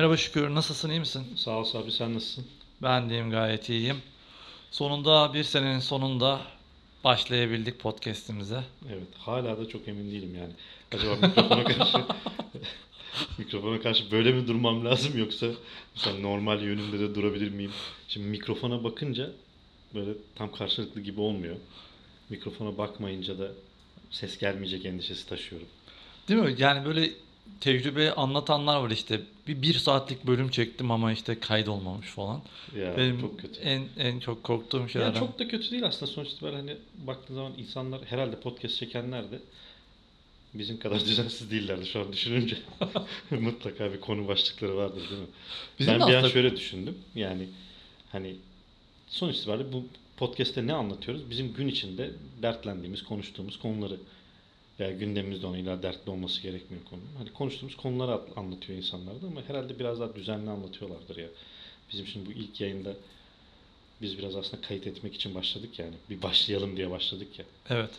Merhaba Şükür, nasılsın, iyi misin? Sağ ol abi sen nasılsın? Ben deyim gayet iyiyim. Sonunda bir senenin sonunda başlayabildik podcast'imize. Evet hala da çok emin değilim yani. Acaba mikrofona karşı mikrofona karşı böyle mi durmam lazım yoksa mesela normal yönümde de durabilir miyim? Şimdi mikrofona bakınca böyle tam karşılıklı gibi olmuyor. Mikrofona bakmayınca da ses gelmeyecek endişesi taşıyorum. Değil mi? Yani böyle tecrübe anlatanlar var işte. Bir, bir saatlik bölüm çektim ama işte kaydolmamış falan. Ya Benim çok kötü. en en çok korktuğum Yani şeylerden. çok da kötü değil aslında sonuç itibariyle hani baktığın zaman insanlar herhalde podcast çekenler de bizim kadar düzensiz değillerdi şu an düşününce. Mutlaka bir konu başlıkları vardır değil mi? Bizim ben de bir an aslında- şöyle düşündüm. Yani hani sonuç itibariyle bu podcast'te ne anlatıyoruz? Bizim gün içinde dertlendiğimiz, konuştuğumuz konuları veya gündemimizde ona illa dertli olması gerekmiyor konu. Hani konuştuğumuz konuları at- anlatıyor insanlar da ama herhalde biraz daha düzenli anlatıyorlardır ya. Bizim şimdi bu ilk yayında biz biraz aslında kayıt etmek için başladık yani. Bir başlayalım diye başladık ya. Evet.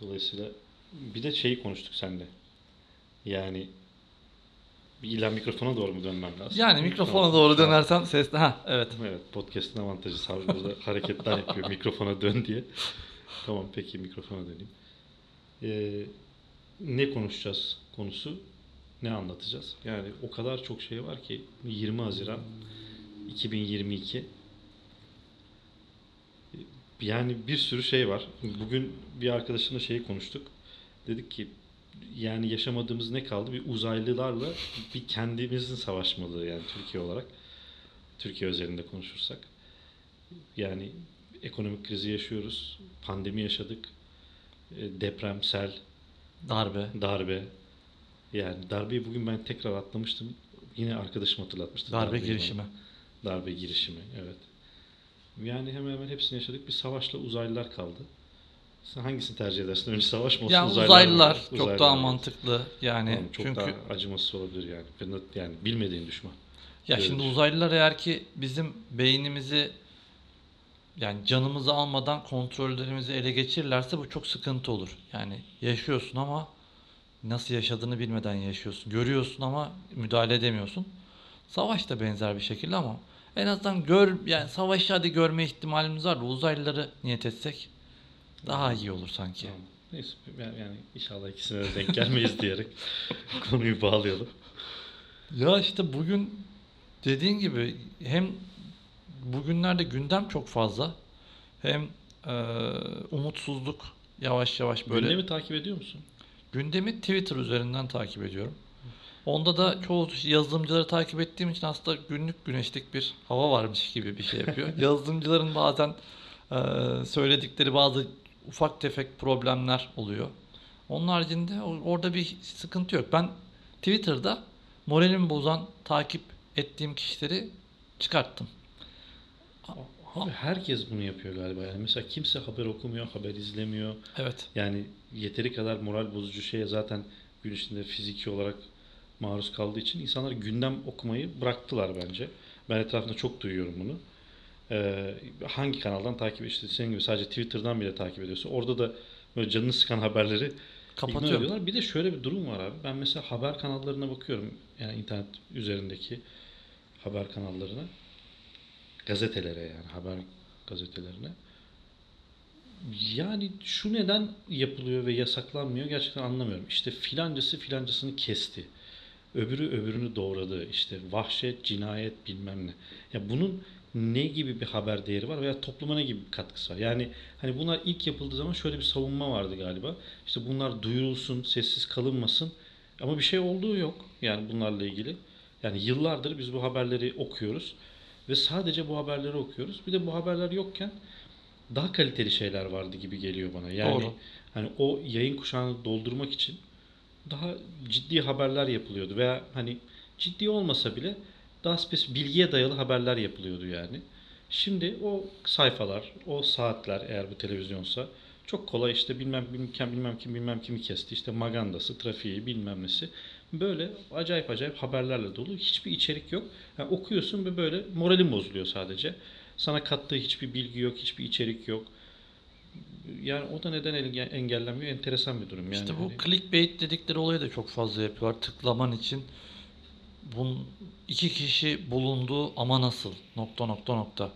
Dolayısıyla bir de şeyi konuştuk seninle. Yani bir illa mikrofona doğru mu dönmem lazım? Yani mikrofona doğru dönersen ses... Ha evet. Evet, podcast'ın avantajı Sabri burada hareketler yapıyor mikrofona dön diye. Tamam peki mikrofona döneyim. Ee, ne konuşacağız konusu? Ne anlatacağız? Yani o kadar çok şey var ki 20 Haziran 2022 yani bir sürü şey var. Bugün bir arkadaşımla şeyi konuştuk. Dedik ki yani yaşamadığımız ne kaldı? Bir uzaylılarla bir kendimizin savaşmalığı yani Türkiye olarak. Türkiye özelinde konuşursak. Yani ekonomik krizi yaşıyoruz. Pandemi yaşadık. E, Deprem, sel, Darbe. darbe. Yani darbeyi bugün ben tekrar atlamıştım. Yine arkadaşım hatırlatmıştı. Darbe bana. girişimi. Darbe girişimi, evet. Yani hemen hemen hepsini yaşadık. Bir savaşla uzaylılar kaldı. Sen hangisini tercih edersin? Önce savaş mı olsun, Ya uzaylılar uzaylılar çok Uzaylılar daha mantıklı. Yani Tamam, çok çünkü daha acımasız olabilir yani. Yani bilmediğin düşman. Ya Öyle şimdi düşün. uzaylılar eğer ki bizim beynimizi yani canımızı almadan kontrollerimizi ele geçirirlerse bu çok sıkıntı olur. Yani yaşıyorsun ama nasıl yaşadığını bilmeden yaşıyorsun. Görüyorsun ama müdahale edemiyorsun. Savaş da benzer bir şekilde ama en azından gör yani savaşı hadi görme ihtimalimiz var uzaylıları niyet etsek daha iyi olur sanki. Tamam. Neyse yani, yani inşallah ikisine de denk gelmeyiz diyerek konuyu bağlayalım. Ya işte bugün dediğin gibi hem bugünlerde gündem çok fazla hem e, umutsuzluk yavaş yavaş böyle Gündemi takip ediyor musun? gündemi Twitter üzerinden takip ediyorum. Onda da çoğu yazılımcıları takip ettiğim için aslında günlük güneşlik bir hava varmış gibi bir şey yapıyor. Yazılımcıların bazen e, söyledikleri bazı ufak tefek problemler oluyor. Onun haricinde orada bir sıkıntı yok. Ben Twitter'da moralimi bozan takip ettiğim kişileri çıkarttım. Abi herkes bunu yapıyor galiba. Yani mesela kimse haber okumuyor, haber izlemiyor. Evet. Yani yeteri kadar moral bozucu şeye zaten gün içinde fiziki olarak maruz kaldığı için insanlar gündem okumayı bıraktılar bence. Ben etrafında çok duyuyorum bunu. Ee, hangi kanaldan takip işte senin gibi sadece Twitter'dan bile takip ediyorsa orada da böyle canını sıkan haberleri ignore Kapatıyorum. ediyorlar. Bir de şöyle bir durum var abi. Ben mesela haber kanallarına bakıyorum. Yani internet üzerindeki haber kanallarına. Gazetelere yani haber gazetelerine. Yani şu neden yapılıyor ve yasaklanmıyor gerçekten anlamıyorum. İşte filancası filancasını kesti. Öbürü öbürünü doğradı. İşte vahşet, cinayet bilmem ne. Ya bunun ne gibi bir haber değeri var veya topluma ne gibi bir katkısı var? Yani hani bunlar ilk yapıldığı zaman şöyle bir savunma vardı galiba. İşte bunlar duyurulsun, sessiz kalınmasın. Ama bir şey olduğu yok yani bunlarla ilgili. Yani yıllardır biz bu haberleri okuyoruz ve sadece bu haberleri okuyoruz. Bir de bu haberler yokken daha kaliteli şeyler vardı gibi geliyor bana. Yani Doğru. hani o yayın kuşağını doldurmak için daha ciddi haberler yapılıyordu veya hani ciddi olmasa bile daha spesifik bilgiye dayalı haberler yapılıyordu yani. Şimdi o sayfalar, o saatler eğer bu televizyonsa çok kolay işte bilmem bilmem kim bilmem kim bilmem kimi kesti işte magandası, trafiği bilmem nesi. Böyle acayip acayip haberlerle dolu. Hiçbir içerik yok. Yani okuyorsun ve böyle moralin bozuluyor sadece. Sana kattığı hiçbir bilgi yok, hiçbir içerik yok. Yani o da neden enge- engellenmiyor? Enteresan bir durum. Yani İşte bu hani- clickbait dedikleri olayı da çok fazla yapıyorlar. Tıklaman için bun iki kişi bulundu ama nasıl? Nokta nokta nokta.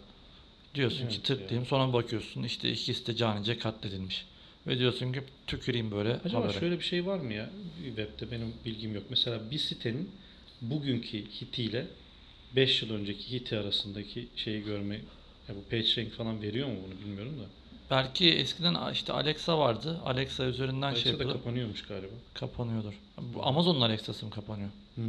Diyorsun ki Evet tıklayayım sonra bakıyorsun işte ikisi de canice katledilmiş. Ve diyorsun ki tüküreyim böyle Acaba habere. şöyle bir şey var mı ya? Web'de benim bilgim yok. Mesela bir sitenin bugünkü hitiyle 5 yıl önceki hiti arasındaki şeyi görme ya bu PageRank falan veriyor mu bunu bilmiyorum da. Belki eskiden işte Alexa vardı. Alexa üzerinden şey Alexa da yapılır. kapanıyormuş galiba. Kapanıyordur. Bu Amazon'un Alexa'sı mı kapanıyor? Hmm.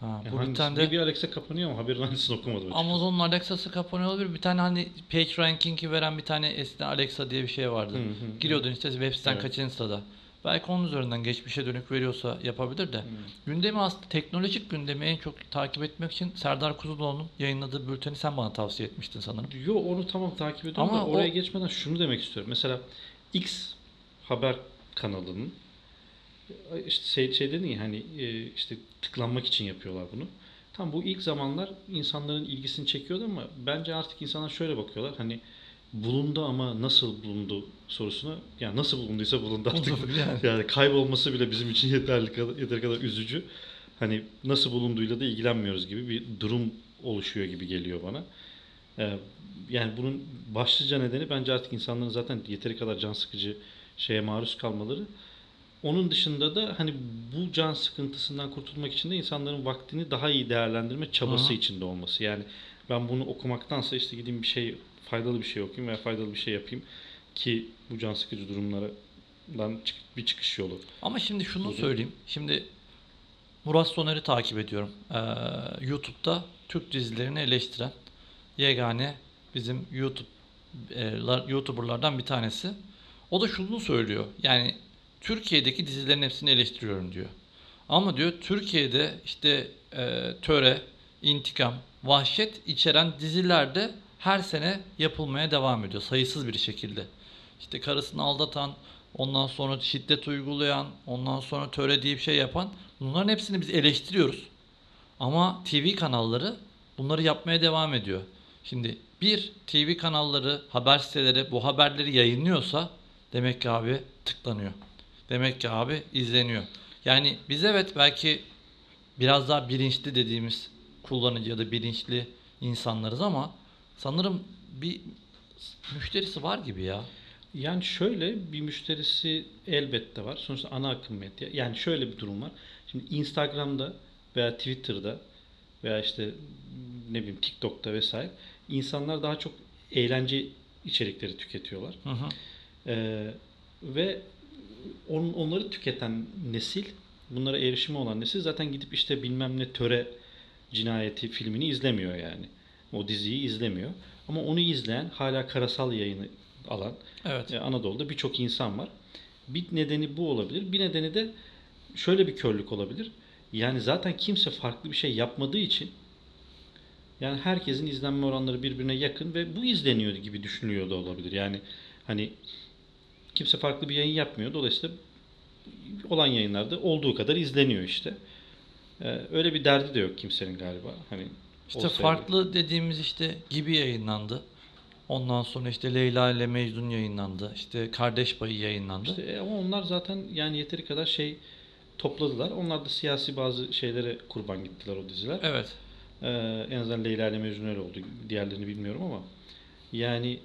Ha, Ya bu bir tane de bir, Alexa kapanıyor ama haberin hangisini okumadım. açıkçası. Amazon'un Alexa'sı kapanıyor olabilir. Bir tane hani page ranking'i veren bir tane eskiden Alexa diye bir şey vardı. Hı hı. Giriyordun işte web siten Evet. kaçıncı sırada. Belki onun üzerinden geçmişe dönük veriyorsa yapabilir de. Gündemi aslında teknolojik gündemi en çok takip etmek için Serdar Kuzuloğlu'nun yayınladığı bülteni sen bana tavsiye etmiştin sanırım. Yo onu tamam takip ediyorum Ama da oraya o- geçmeden şunu demek istiyorum. Mesela X haber kanalının işte şey, şey dedin ya hani e, işte tıklanmak için yapıyorlar bunu. Tam bu ilk zamanlar insanların ilgisini çekiyordu ama bence artık insanlar şöyle bakıyorlar. Hani bulundu ama nasıl bulundu sorusuna yani nasıl bulunduysa bulundu artık. Yani. Yani kaybolması bile bizim için yeterli kadar, yeteri kadar üzücü. Hani nasıl bulunduğuyla da ilgilenmiyoruz gibi bir durum oluşuyor gibi geliyor bana. Ee, yani bunun başlıca nedeni bence artık insanların zaten yeteri kadar can sıkıcı şeye maruz kalmaları. Onun dışında da hani bu can sıkıntısından kurtulmak için de insanların vaktini daha iyi değerlendirme çabası hı. içinde olması. Yani ben bunu okumaktansa işte gideyim bir şey faydalı bir şey okuyayım veya faydalı bir şey yapayım ki bu can sıkıcı durumlardan bir çıkış yolu. Ama şimdi şunu Buyurun. söyleyeyim. Şimdi Murat Soner'i takip ediyorum. Ee, YouTube'da Türk dizilerini eleştiren yegane bizim YouTube e, lar- YouTuber'lardan bir tanesi. O da şunu söylüyor. Yani Türkiye'deki dizilerin hepsini eleştiriyorum diyor. Ama diyor Türkiye'de işte e, töre, intikam, vahşet içeren diziler de her sene yapılmaya devam ediyor. Sayısız bir şekilde. İşte karısını aldatan, ondan sonra şiddet uygulayan, ondan sonra töre bir şey yapan bunların hepsini biz eleştiriyoruz. Ama TV kanalları bunları yapmaya devam ediyor. Şimdi bir TV kanalları, haber siteleri bu haberleri yayınlıyorsa demek ki abi tıklanıyor. Demek ki abi izleniyor. Yani biz evet belki biraz daha bilinçli dediğimiz kullanıcı ya da bilinçli insanlarız ama sanırım bir müşterisi var gibi ya. Yani şöyle bir müşterisi elbette var. Sonuçta ana akım medya. Yani şöyle bir durum var. Şimdi Instagram'da veya Twitter'da veya işte ne bileyim TikTok'ta vesaire insanlar daha çok eğlence içerikleri tüketiyorlar. Hı hı. Ee, ve on, onları tüketen nesil, bunlara erişimi olan nesil zaten gidip işte bilmem ne töre cinayeti filmini izlemiyor yani. O diziyi izlemiyor. Ama onu izleyen hala karasal yayını alan Evet. e, Anadolu'da birçok insan var. Bir nedeni bu olabilir. Bir nedeni de şöyle bir körlük olabilir. Yani zaten kimse farklı bir şey yapmadığı için yani herkesin izlenme oranları birbirine yakın ve bu izleniyor gibi düşünüyor da olabilir. Yani hani kimse farklı bir yayın yapmıyor. Dolayısıyla olan yayınlarda olduğu kadar izleniyor işte. Ee, öyle bir derdi de yok kimsenin galiba. Hani İşte olsaydı- farklı dediğimiz işte gibi yayınlandı. Ondan sonra işte Leyla ile Mecnun yayınlandı. İşte Kardeş Payı yayınlandı. İşte, e, ama onlar zaten yani yeteri kadar şey topladılar. Onlar da siyasi bazı şeylere kurban gittiler o diziler. Evet. Ee, en azından Leyla ile Mecnun öyle oldu. Diğerlerini bilmiyorum ama yani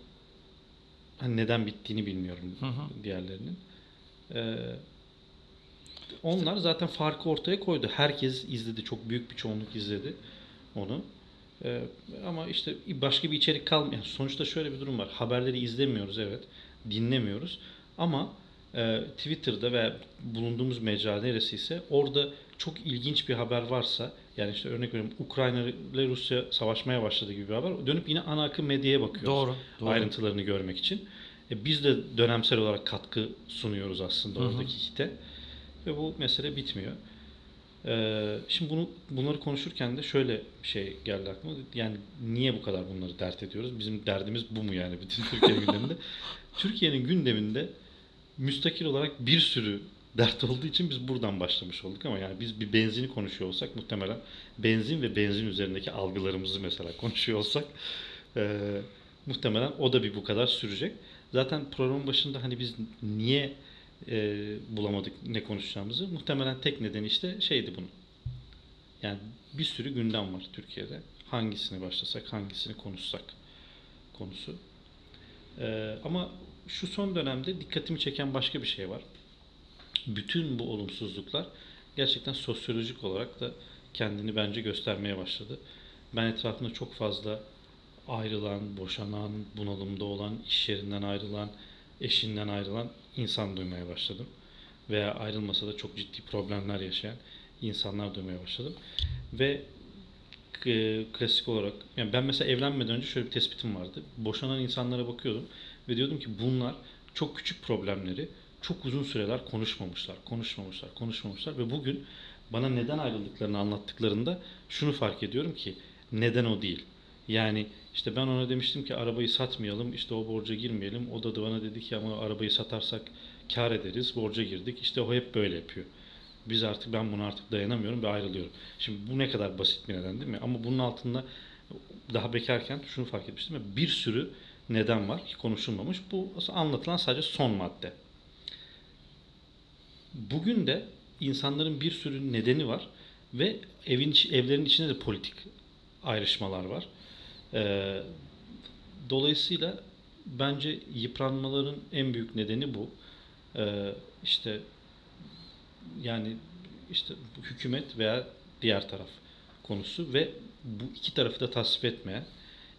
hani neden bittiğini bilmiyorum Hı hı. diğerlerinin. Ee, onlar zaten farkı ortaya koydu. Herkes izledi. Çok büyük bir çoğunluk izledi onu. Ee, ama işte başka bir içerik kalmıyor. Sonuçta şöyle bir durum var. Haberleri izlemiyoruz evet. Dinlemiyoruz. Ama e, Twitter'da ve bulunduğumuz mecra neresiyse orada çok ilginç bir haber varsa yani işte örnek veriyorum Ukrayna ile Rusya savaşmaya başladı gibi bir haber. Dönüp yine ana akım medyaya bakıyoruz Doğru. doğru. ayrıntılarını görmek için. E, biz de dönemsel olarak katkı sunuyoruz aslında Hı hı. oradaki hite. Ve bu mesele bitmiyor. E, şimdi bunu bunları konuşurken de şöyle bir şey geldi aklıma. Yani niye bu kadar bunları dert ediyoruz? Bizim derdimiz bu mu yani bütün Türkiye gündeminde? Türkiye'nin gündeminde müstakil olarak bir sürü dert olduğu için biz buradan başlamış olduk ama yani biz bir benzini konuşuyor olsak muhtemelen benzin ve benzin üzerindeki algılarımızı mesela konuşuyor olsak e, muhtemelen o da bir bu kadar sürecek. Zaten programın başında hani biz niye e, bulamadık ne konuşacağımızı muhtemelen tek nedeni işte şeydi bunun. Yani bir sürü gündem var Türkiye'de. Hangisini başlasak, hangisini konuşsak konusu. Ee, ama şu son dönemde dikkatimi çeken başka bir şey var. Bütün bu olumsuzluklar gerçekten sosyolojik olarak da kendini bence göstermeye başladı. Ben etrafımda çok fazla ayrılan, boşanan, bunalımda olan, iş yerinden ayrılan, eşinden ayrılan insan duymaya başladım. Veya ayrılmasa da çok ciddi problemler yaşayan insanlar duymaya başladım. Ve e, klasik olarak yani ben mesela evlenmeden önce şöyle bir tespitim vardı. Boşanan insanlara bakıyordum ve diyordum ki bunlar çok küçük problemleri çok uzun süreler konuşmamışlar, konuşmamışlar, konuşmamışlar ve bugün bana neden ayrıldıklarını anlattıklarında şunu fark ediyorum ki neden o değil. Yani işte ben ona demiştim ki arabayı satmayalım, işte o borca girmeyelim. O da bana dedi ki ama arabayı satarsak kar ederiz, borca girdik. İşte o hep böyle yapıyor. Biz artık ben buna artık dayanamıyorum ve ayrılıyorum. Şimdi bu ne kadar basit bir neden değil mi? Ama bunun altında daha bekarken şunu fark etmiştim. Bir sürü neden var ki konuşulmamış. Bu anlatılan sadece son madde. Bugün de insanların bir sürü nedeni var ve evin evlerin içinde de politik ayrışmalar var. Ee, dolayısıyla bence yıpranmaların en büyük nedeni bu. Ee, işte yani işte hükümet veya diğer taraf konusu ve bu iki tarafı da tasvip etmeyen,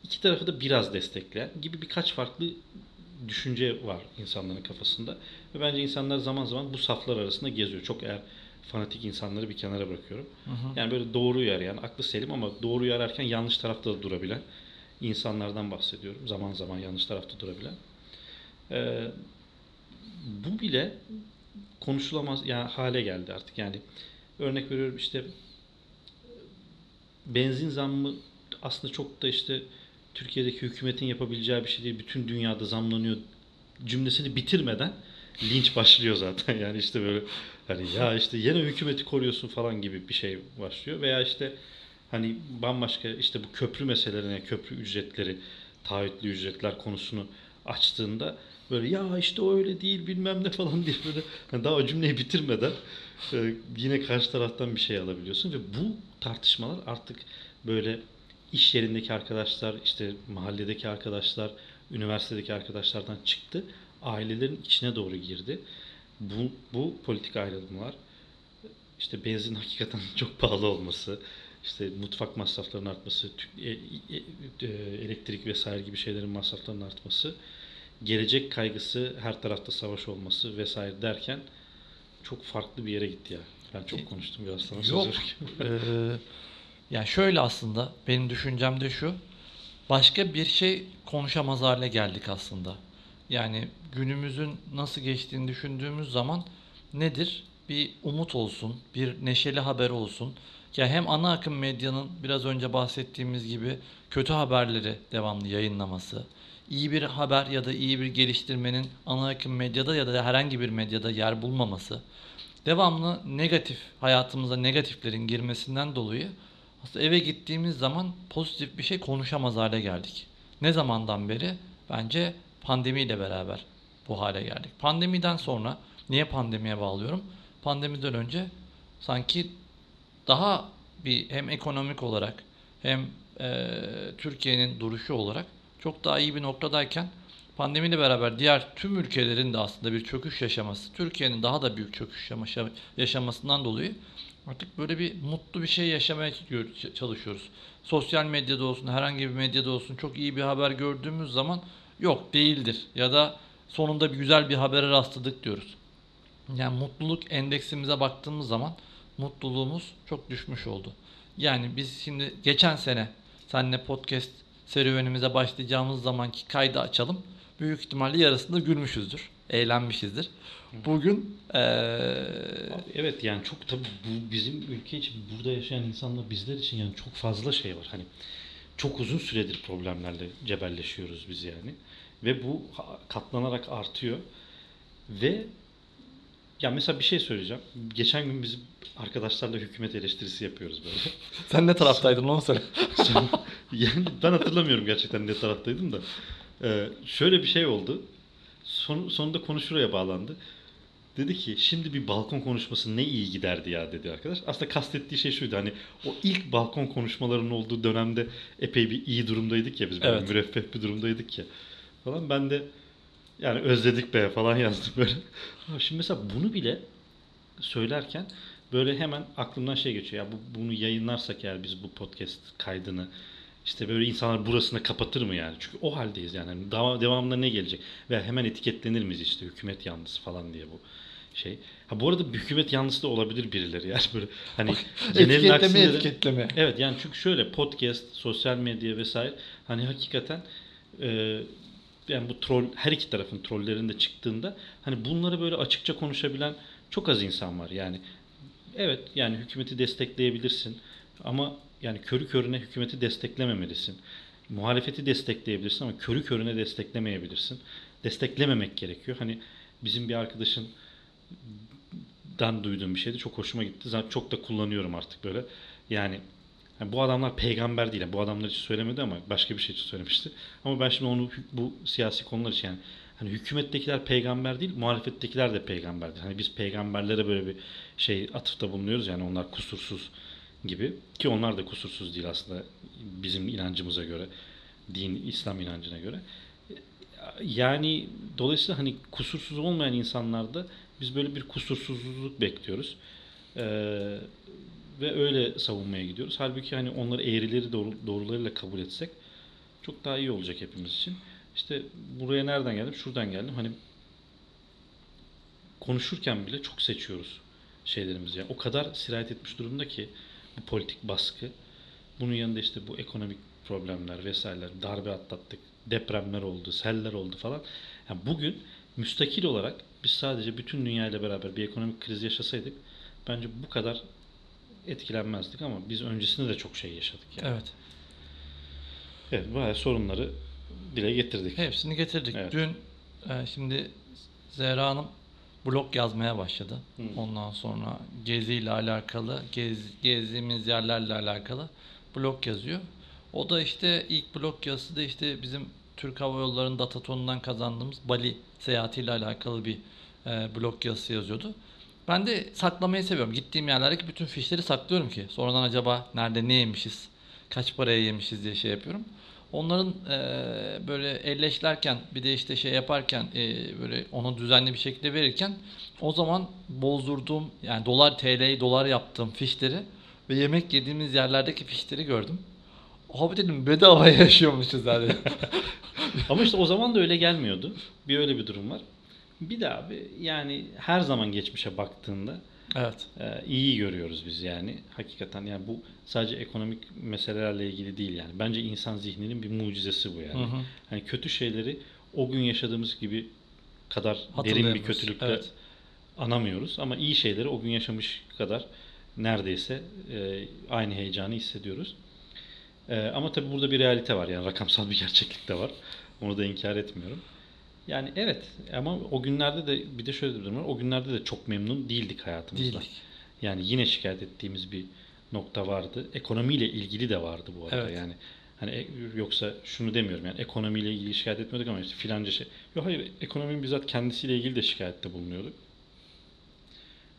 iki tarafı da biraz destekleyen gibi birkaç farklı düşünce var insanların kafasında. Ve bence insanlar zaman zaman bu saflar arasında geziyor. Çok eğer fanatik insanları bir kenara bırakıyorum. Hı hı. Yani böyle doğruyu arayan, aklı selim ama doğruyu ararken yanlış tarafta da durabilen insanlardan bahsediyorum. Zaman zaman yanlış tarafta durabilen. Ee, bu bile konuşulamaz yani hale geldi artık. Yani örnek veriyorum işte benzin zammı aslında çok da işte Türkiye'deki hükümetin yapabileceği bir şey değil. Bütün dünyada zamlanıyor cümlesini bitirmeden linç başlıyor zaten. Yani işte böyle hani ya işte yine hükümeti koruyorsun falan gibi bir şey başlıyor. Veya işte hani bambaşka işte bu köprü meselelerine, köprü ücretleri, taahhütlü ücretler konusunu açtığında böyle ya işte o öyle değil bilmem ne falan diye böyle yani daha o cümleyi bitirmeden e, yine karşı taraftan bir şey alabiliyorsun ve bu tartışmalar artık böyle iş yerindeki arkadaşlar, işte mahalledeki arkadaşlar, üniversitedeki arkadaşlardan çıktı. Ailelerin içine doğru girdi. Bu, bu politik ayrılımlar, işte benzin hakikaten çok pahalı olması, işte mutfak masraflarının artması, e, e, e, elektrik vesaire gibi şeylerin masraflarının artması, gelecek kaygısı, her tarafta savaş olması vesaire derken çok farklı bir yere gitti ya. Ben çok konuştum biraz sana Yok. ee, yani şöyle aslında benim düşüncem de şu. Başka bir şey konuşamaz hale geldik aslında. Yani günümüzün nasıl geçtiğini düşündüğümüz zaman nedir? Bir umut olsun, bir neşeli haber olsun. Ya hem ana akım medyanın biraz önce bahsettiğimiz gibi kötü haberleri devamlı yayınlaması, iyi bir haber ya da iyi bir geliştirmenin ana akım medyada ya da herhangi bir medyada yer bulmaması, devamlı negatif hayatımıza negatiflerin girmesinden dolayı aslında eve gittiğimiz zaman pozitif bir şey konuşamaz hale geldik. Ne zamandan beri? Bence pandemiyle beraber bu hale geldik. Pandemiden sonra niye pandemiye bağlıyorum? Pandemiden önce sanki daha bir hem ekonomik olarak hem e, Türkiye'nin duruşu olarak çok daha iyi bir noktadayken pandemiyle beraber diğer tüm ülkelerin de aslında bir çöküş yaşaması, Türkiye'nin daha da büyük çöküş yaşamasından dolayı Artık böyle bir mutlu bir şey yaşamaya çalışıyoruz. Sosyal medyada olsun, herhangi bir medyada olsun çok iyi bir haber gördüğümüz zaman yok değildir ya da sonunda bir güzel bir habere rastladık diyoruz. Yani mutluluk endeksimize baktığımız zaman mutluluğumuz çok düşmüş oldu. Yani biz şimdi geçen sene seninle podcast serüvenimize başlayacağımız zamanki kaydı açalım. Büyük ihtimalle yarısında gülmüşüzdür eğlenmişizdir. Bugün ee... evet yani çok tabii bu bizim ülke için burada yaşayan insanlar bizler için yani çok fazla şey var. Hani çok uzun süredir problemlerle cebelleşiyoruz biz yani. Ve bu katlanarak artıyor. Ve ya mesela bir şey söyleyeceğim. Geçen gün bizim arkadaşlarla hükümet eleştirisi yapıyoruz böyle. Sen ne taraftaydın onu söyle. yani ben hatırlamıyorum gerçekten ne taraftaydım da. Ee, şöyle bir şey oldu son, sonunda konu şuraya bağlandı. Dedi ki şimdi bir balkon konuşması ne iyi giderdi ya dedi arkadaş. Aslında kastettiği şey şuydu hani o ilk balkon konuşmalarının olduğu dönemde epey bir iyi durumdaydık ya biz böyle Evet. müreffeh bir durumdaydık ya falan. Ben de yani özledik be falan yazdım böyle. Şimdi mesela bunu bile söylerken böyle hemen aklımdan şey geçiyor. Ya bu, bunu yayınlarsak eğer biz bu podcast kaydını işte böyle insanlar burasını kapatır mı yani? Çünkü o haldeyiz yani. Hani Devam, devamında ne gelecek? Ve hemen etiketlenir miyiz işte hükümet yanlısı falan diye bu şey. Ha bu arada bir hükümet yanlısı da olabilir birileri yani böyle hani genelin Etiketleme aksine de- etiketleme. Evet yani çünkü şöyle podcast, sosyal medya vesaire hani hakikaten e, yani bu troll her iki tarafın trollerin de çıktığında hani bunları böyle açıkça konuşabilen çok az insan var. Yani evet yani hükümeti destekleyebilirsin ama yani körü körüne hükümeti desteklememelisin. Muhalefeti destekleyebilirsin ama körü körüne desteklemeyebilirsin. Desteklememek gerekiyor. Hani bizim bir arkadaşın dan duyduğum bir şeydi. Çok hoşuma gitti. Zaten çok da kullanıyorum artık böyle. Yani yani bu adamlar peygamber değil. Bu adamlar için söylemedi ama başka bir şey için söylemişti. Ama ben şimdi onu bu siyasi konular için yani hani hükümettekiler peygamber değil, muhalefettekiler de peygamberdir. Hani biz peygamberlere böyle bir şey atıfta bulunuyoruz yani onlar kusursuz gibi ki onlar da kusursuz değil aslında bizim inancımıza göre, din İslam inancına göre. Yani dolayısıyla hani kusursuz olmayan insanlarda biz böyle bir kusursuzluk bekliyoruz. Ee, ve öyle savunmaya gidiyoruz. Halbuki hani onları eğrileri doğru, doğrularıyla kabul etsek çok daha iyi olacak hepimiz için. İşte buraya nereden geldim? Şuradan geldim. Hani konuşurken bile çok seçiyoruz şeylerimizi. Yani o kadar sirayet etmiş durumda ki bu politik baskı. Bunun yanında işte bu ekonomik problemler vesaireler, darbe atlattık, depremler oldu, seller oldu falan. Yani bugün müstakil olarak biz sadece bütün dünyayla beraber bir ekonomik kriz yaşasaydık bence bu kadar etkilenmezdik ama biz öncesinde de çok şey yaşadık. Yani. Evet. Evet, bayağı sorunları dile getirdik. Hepsini getirdik. Evet. Dün e, şimdi Zehra Hanım blog yazmaya başladı. Hı. Ondan sonra geziyle alakalı, gez, gezdiğimiz yerlerle alakalı blog yazıyor. O da işte ilk blog yazısı da işte bizim Türk Hava Yolları'nın Dataton'undan kazandığımız Bali seyahatiyle alakalı bir e, blog yazısı yazıyordu. Ben de saklamayı seviyorum. Gittiğim yerlerdeki bütün fişleri saklıyorum ki sonradan acaba nerede ne yemişiz, kaç paraya yemişiz diye şey yapıyorum. Onların e, böyle elleşlerken bir de işte şey yaparken e, böyle onu düzenli bir şekilde verirken o zaman bozdurduğum yani dolar TL'yi dolar yaptığım fişleri ve yemek yediğimiz yerlerdeki fişleri gördüm. Abi dedim bedavaya yaşıyormuşuz yani. Ama işte o zaman da öyle gelmiyordu. Bir öyle bir durum var. Bir de abi yani her zaman geçmişe baktığında evet. e, iyi görüyoruz biz yani. Hakikaten yani bu sadece ekonomik meselelerle ilgili değil yani. Bence insan zihninin bir mucizesi bu yani. Hı hı. Hani kötü şeyleri o gün yaşadığımız gibi kadar derin bir kötülükle Evet. anamıyoruz ama iyi şeyleri o gün yaşamış kadar neredeyse e, aynı heyecanı hissediyoruz. E, ama tabii burada bir realite var yani rakamsal bir gerçeklik de var. Onu da inkar etmiyorum. Yani evet ama o günlerde de bir de şöyle bir durum var. O günlerde de çok memnun değildik hayatımızda. Değildik. Yani yine şikayet ettiğimiz bir nokta vardı. Ekonomiyle ilgili de vardı bu arada. Evet. Yani hani e- yoksa şunu demiyorum yani ekonomiyle ilgili şikayet etmiyorduk ama işte filanca şey. Yok hayır ekonominin bizzat kendisiyle ilgili de şikayette bulunuyorduk.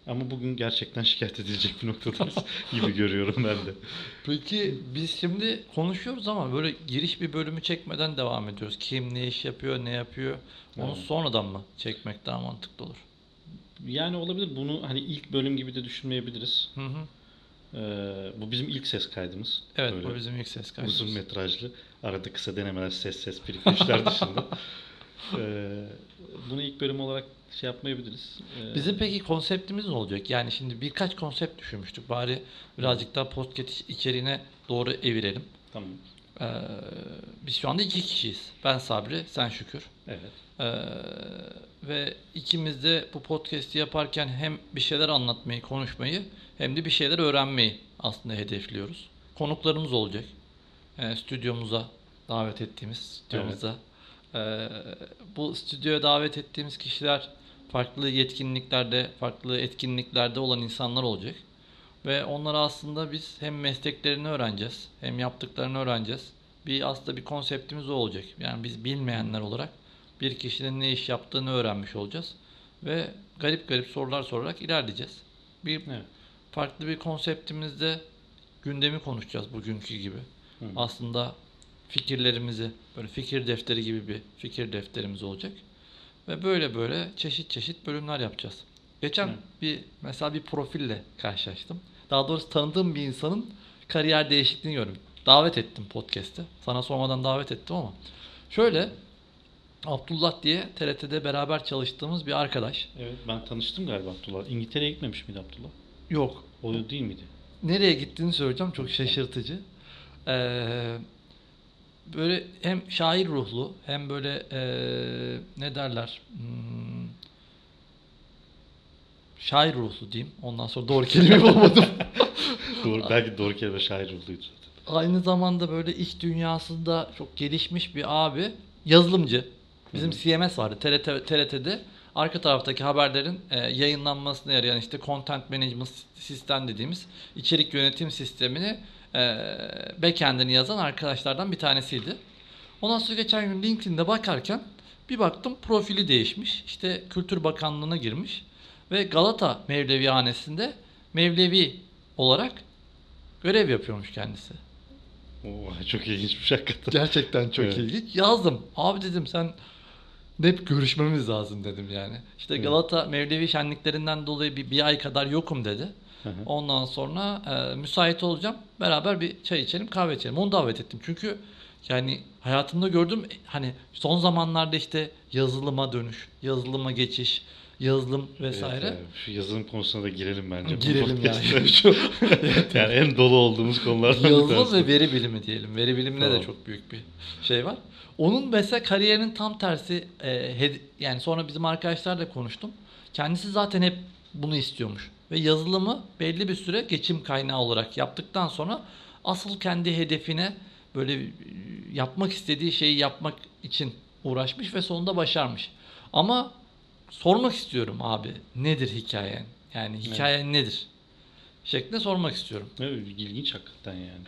Ama bugün gerçekten şikayet edilecek bir noktadayız gibi görüyorum ben de. Peki biz şimdi konuşuyoruz ama böyle giriş bir bölümü çekmeden devam ediyoruz. Kim ne iş yapıyor, ne yapıyor? Onu Evet. sonradan mı çekmek daha mantıklı olur? Yani olabilir bunu hani ilk bölüm gibi de düşünmeyebiliriz. Hı hı. Ee, bu bizim ilk ses kaydımız. Evet Böyle bu bizim ilk ses kaydımız. uzun metrajlı. Arada kısa denemeler, ses ses bir işler dışında. Ee, bunu ilk bölüm olarak şey yapmayabiliriz. Ee, Bizim peki konseptimiz ne olacak? Yani şimdi birkaç konsept düşünmüştük. Bari birazcık daha podcast içeriğine doğru evirelim. Tamam. Ee, biz şu anda iki kişiyiz. Ben Sabri, sen Şükür. Evet. Ee, ve ikimiz de bu podcast'i yaparken hem bir şeyler anlatmayı, konuşmayı hem de bir şeyler öğrenmeyi aslında hedefliyoruz. Konuklarımız olacak. Ee, stüdyomuza davet ettiğimiz stüdyomuza. Ee, bu stüdyoya davet ettiğimiz kişiler farklı yetkinliklerde, farklı etkinliklerde olan insanlar olacak. Ve onlara aslında biz hem mesleklerini öğreneceğiz, hem yaptıklarını öğreneceğiz. Bir aslında bir konseptimiz o olacak. Yani biz bilmeyenler olarak bir kişinin ne iş yaptığını öğrenmiş olacağız. ve garip garip sorular sorarak ilerleyeceğiz. Bir Evet. farklı bir konseptimizde gündemi konuşacağız bugünkü gibi. Hı. Aslında fikirlerimizi böyle fikir defteri gibi bir fikir defterimiz olacak. Ve böyle böyle çeşit çeşit bölümler yapacağız. Geçen Evet. bir mesela bir profille karşılaştım. Daha doğrusu tanıdığım bir insanın kariyer değişikliğini gördüm. Davet ettim podcast'te. Sana sormadan davet ettim ama. Şöyle Abdullah diye TRT'de beraber çalıştığımız bir arkadaş. Evet ben tanıştım galiba Abdullah. İngiltere'ye gitmemiş miydi Abdullah? Yok. O değil miydi? Nereye gittiğini söyleyeceğim. Çok şaşırtıcı. Ee, böyle hem şair ruhlu hem böyle ee, ne derler hmm, şair ruhlu diyeyim. Ondan sonra doğru kelimeyi bulamadım. doğru, belki doğru kelime şair ruhluydu zaten. Aynı zamanda böyle iş dünyasında çok gelişmiş bir abi. Yazılımcı. Bizim Hı hı. CMS vardı TRT, TRT'de. Arka taraftaki haberlerin e, yayınlanmasına yarayan işte Content Management Sistem dediğimiz içerik yönetim sistemini e, backend'ini yazan arkadaşlardan bir tanesiydi. Ondan sonra geçen gün LinkedIn'de bakarken bir baktım profili değişmiş. İşte Kültür Bakanlığı'na girmiş ve Galata Mevlevihanesi'nde Mevlevi olarak görev yapıyormuş kendisi. Oo, çok ilginçmiş hakikaten. Gerçekten çok Evet. ilginç. Yazdım. Abi dedim sen hep görüşmemiz lazım dedim yani. İşte Evet. Galata Mevlevi şenliklerinden dolayı bir, bir ay kadar yokum dedi. Hı hı. Ondan sonra e, müsait olacağım. Beraber bir çay içelim, kahve içelim. Onu davet ettim. Çünkü yani hayatımda gördüm hani son zamanlarda işte yazılıma dönüş, yazılıma geçiş, yazılım vesaire. Evet, evet. Şu yazılım konusuna da girelim bence. Girelim yani. Şu yani en dolu olduğumuz konulardan Yazılım ve veri bilimi diyelim. Veri bilimine de Tamam. çok büyük bir şey var. Onun mesela kariyerinin tam tersi e, yani sonra bizim arkadaşlarla konuştum. Kendisi zaten hep bunu istiyormuş. Ve yazılımı belli bir süre geçim kaynağı olarak yaptıktan sonra asıl kendi hedefine böyle e, yapmak istediği şeyi yapmak için uğraşmış ve sonunda başarmış. Ama sormak istiyorum abi nedir hikayen? Yani hikayen nedir? Şeklinde sormak istiyorum. Evet, ilginç hakikaten yani.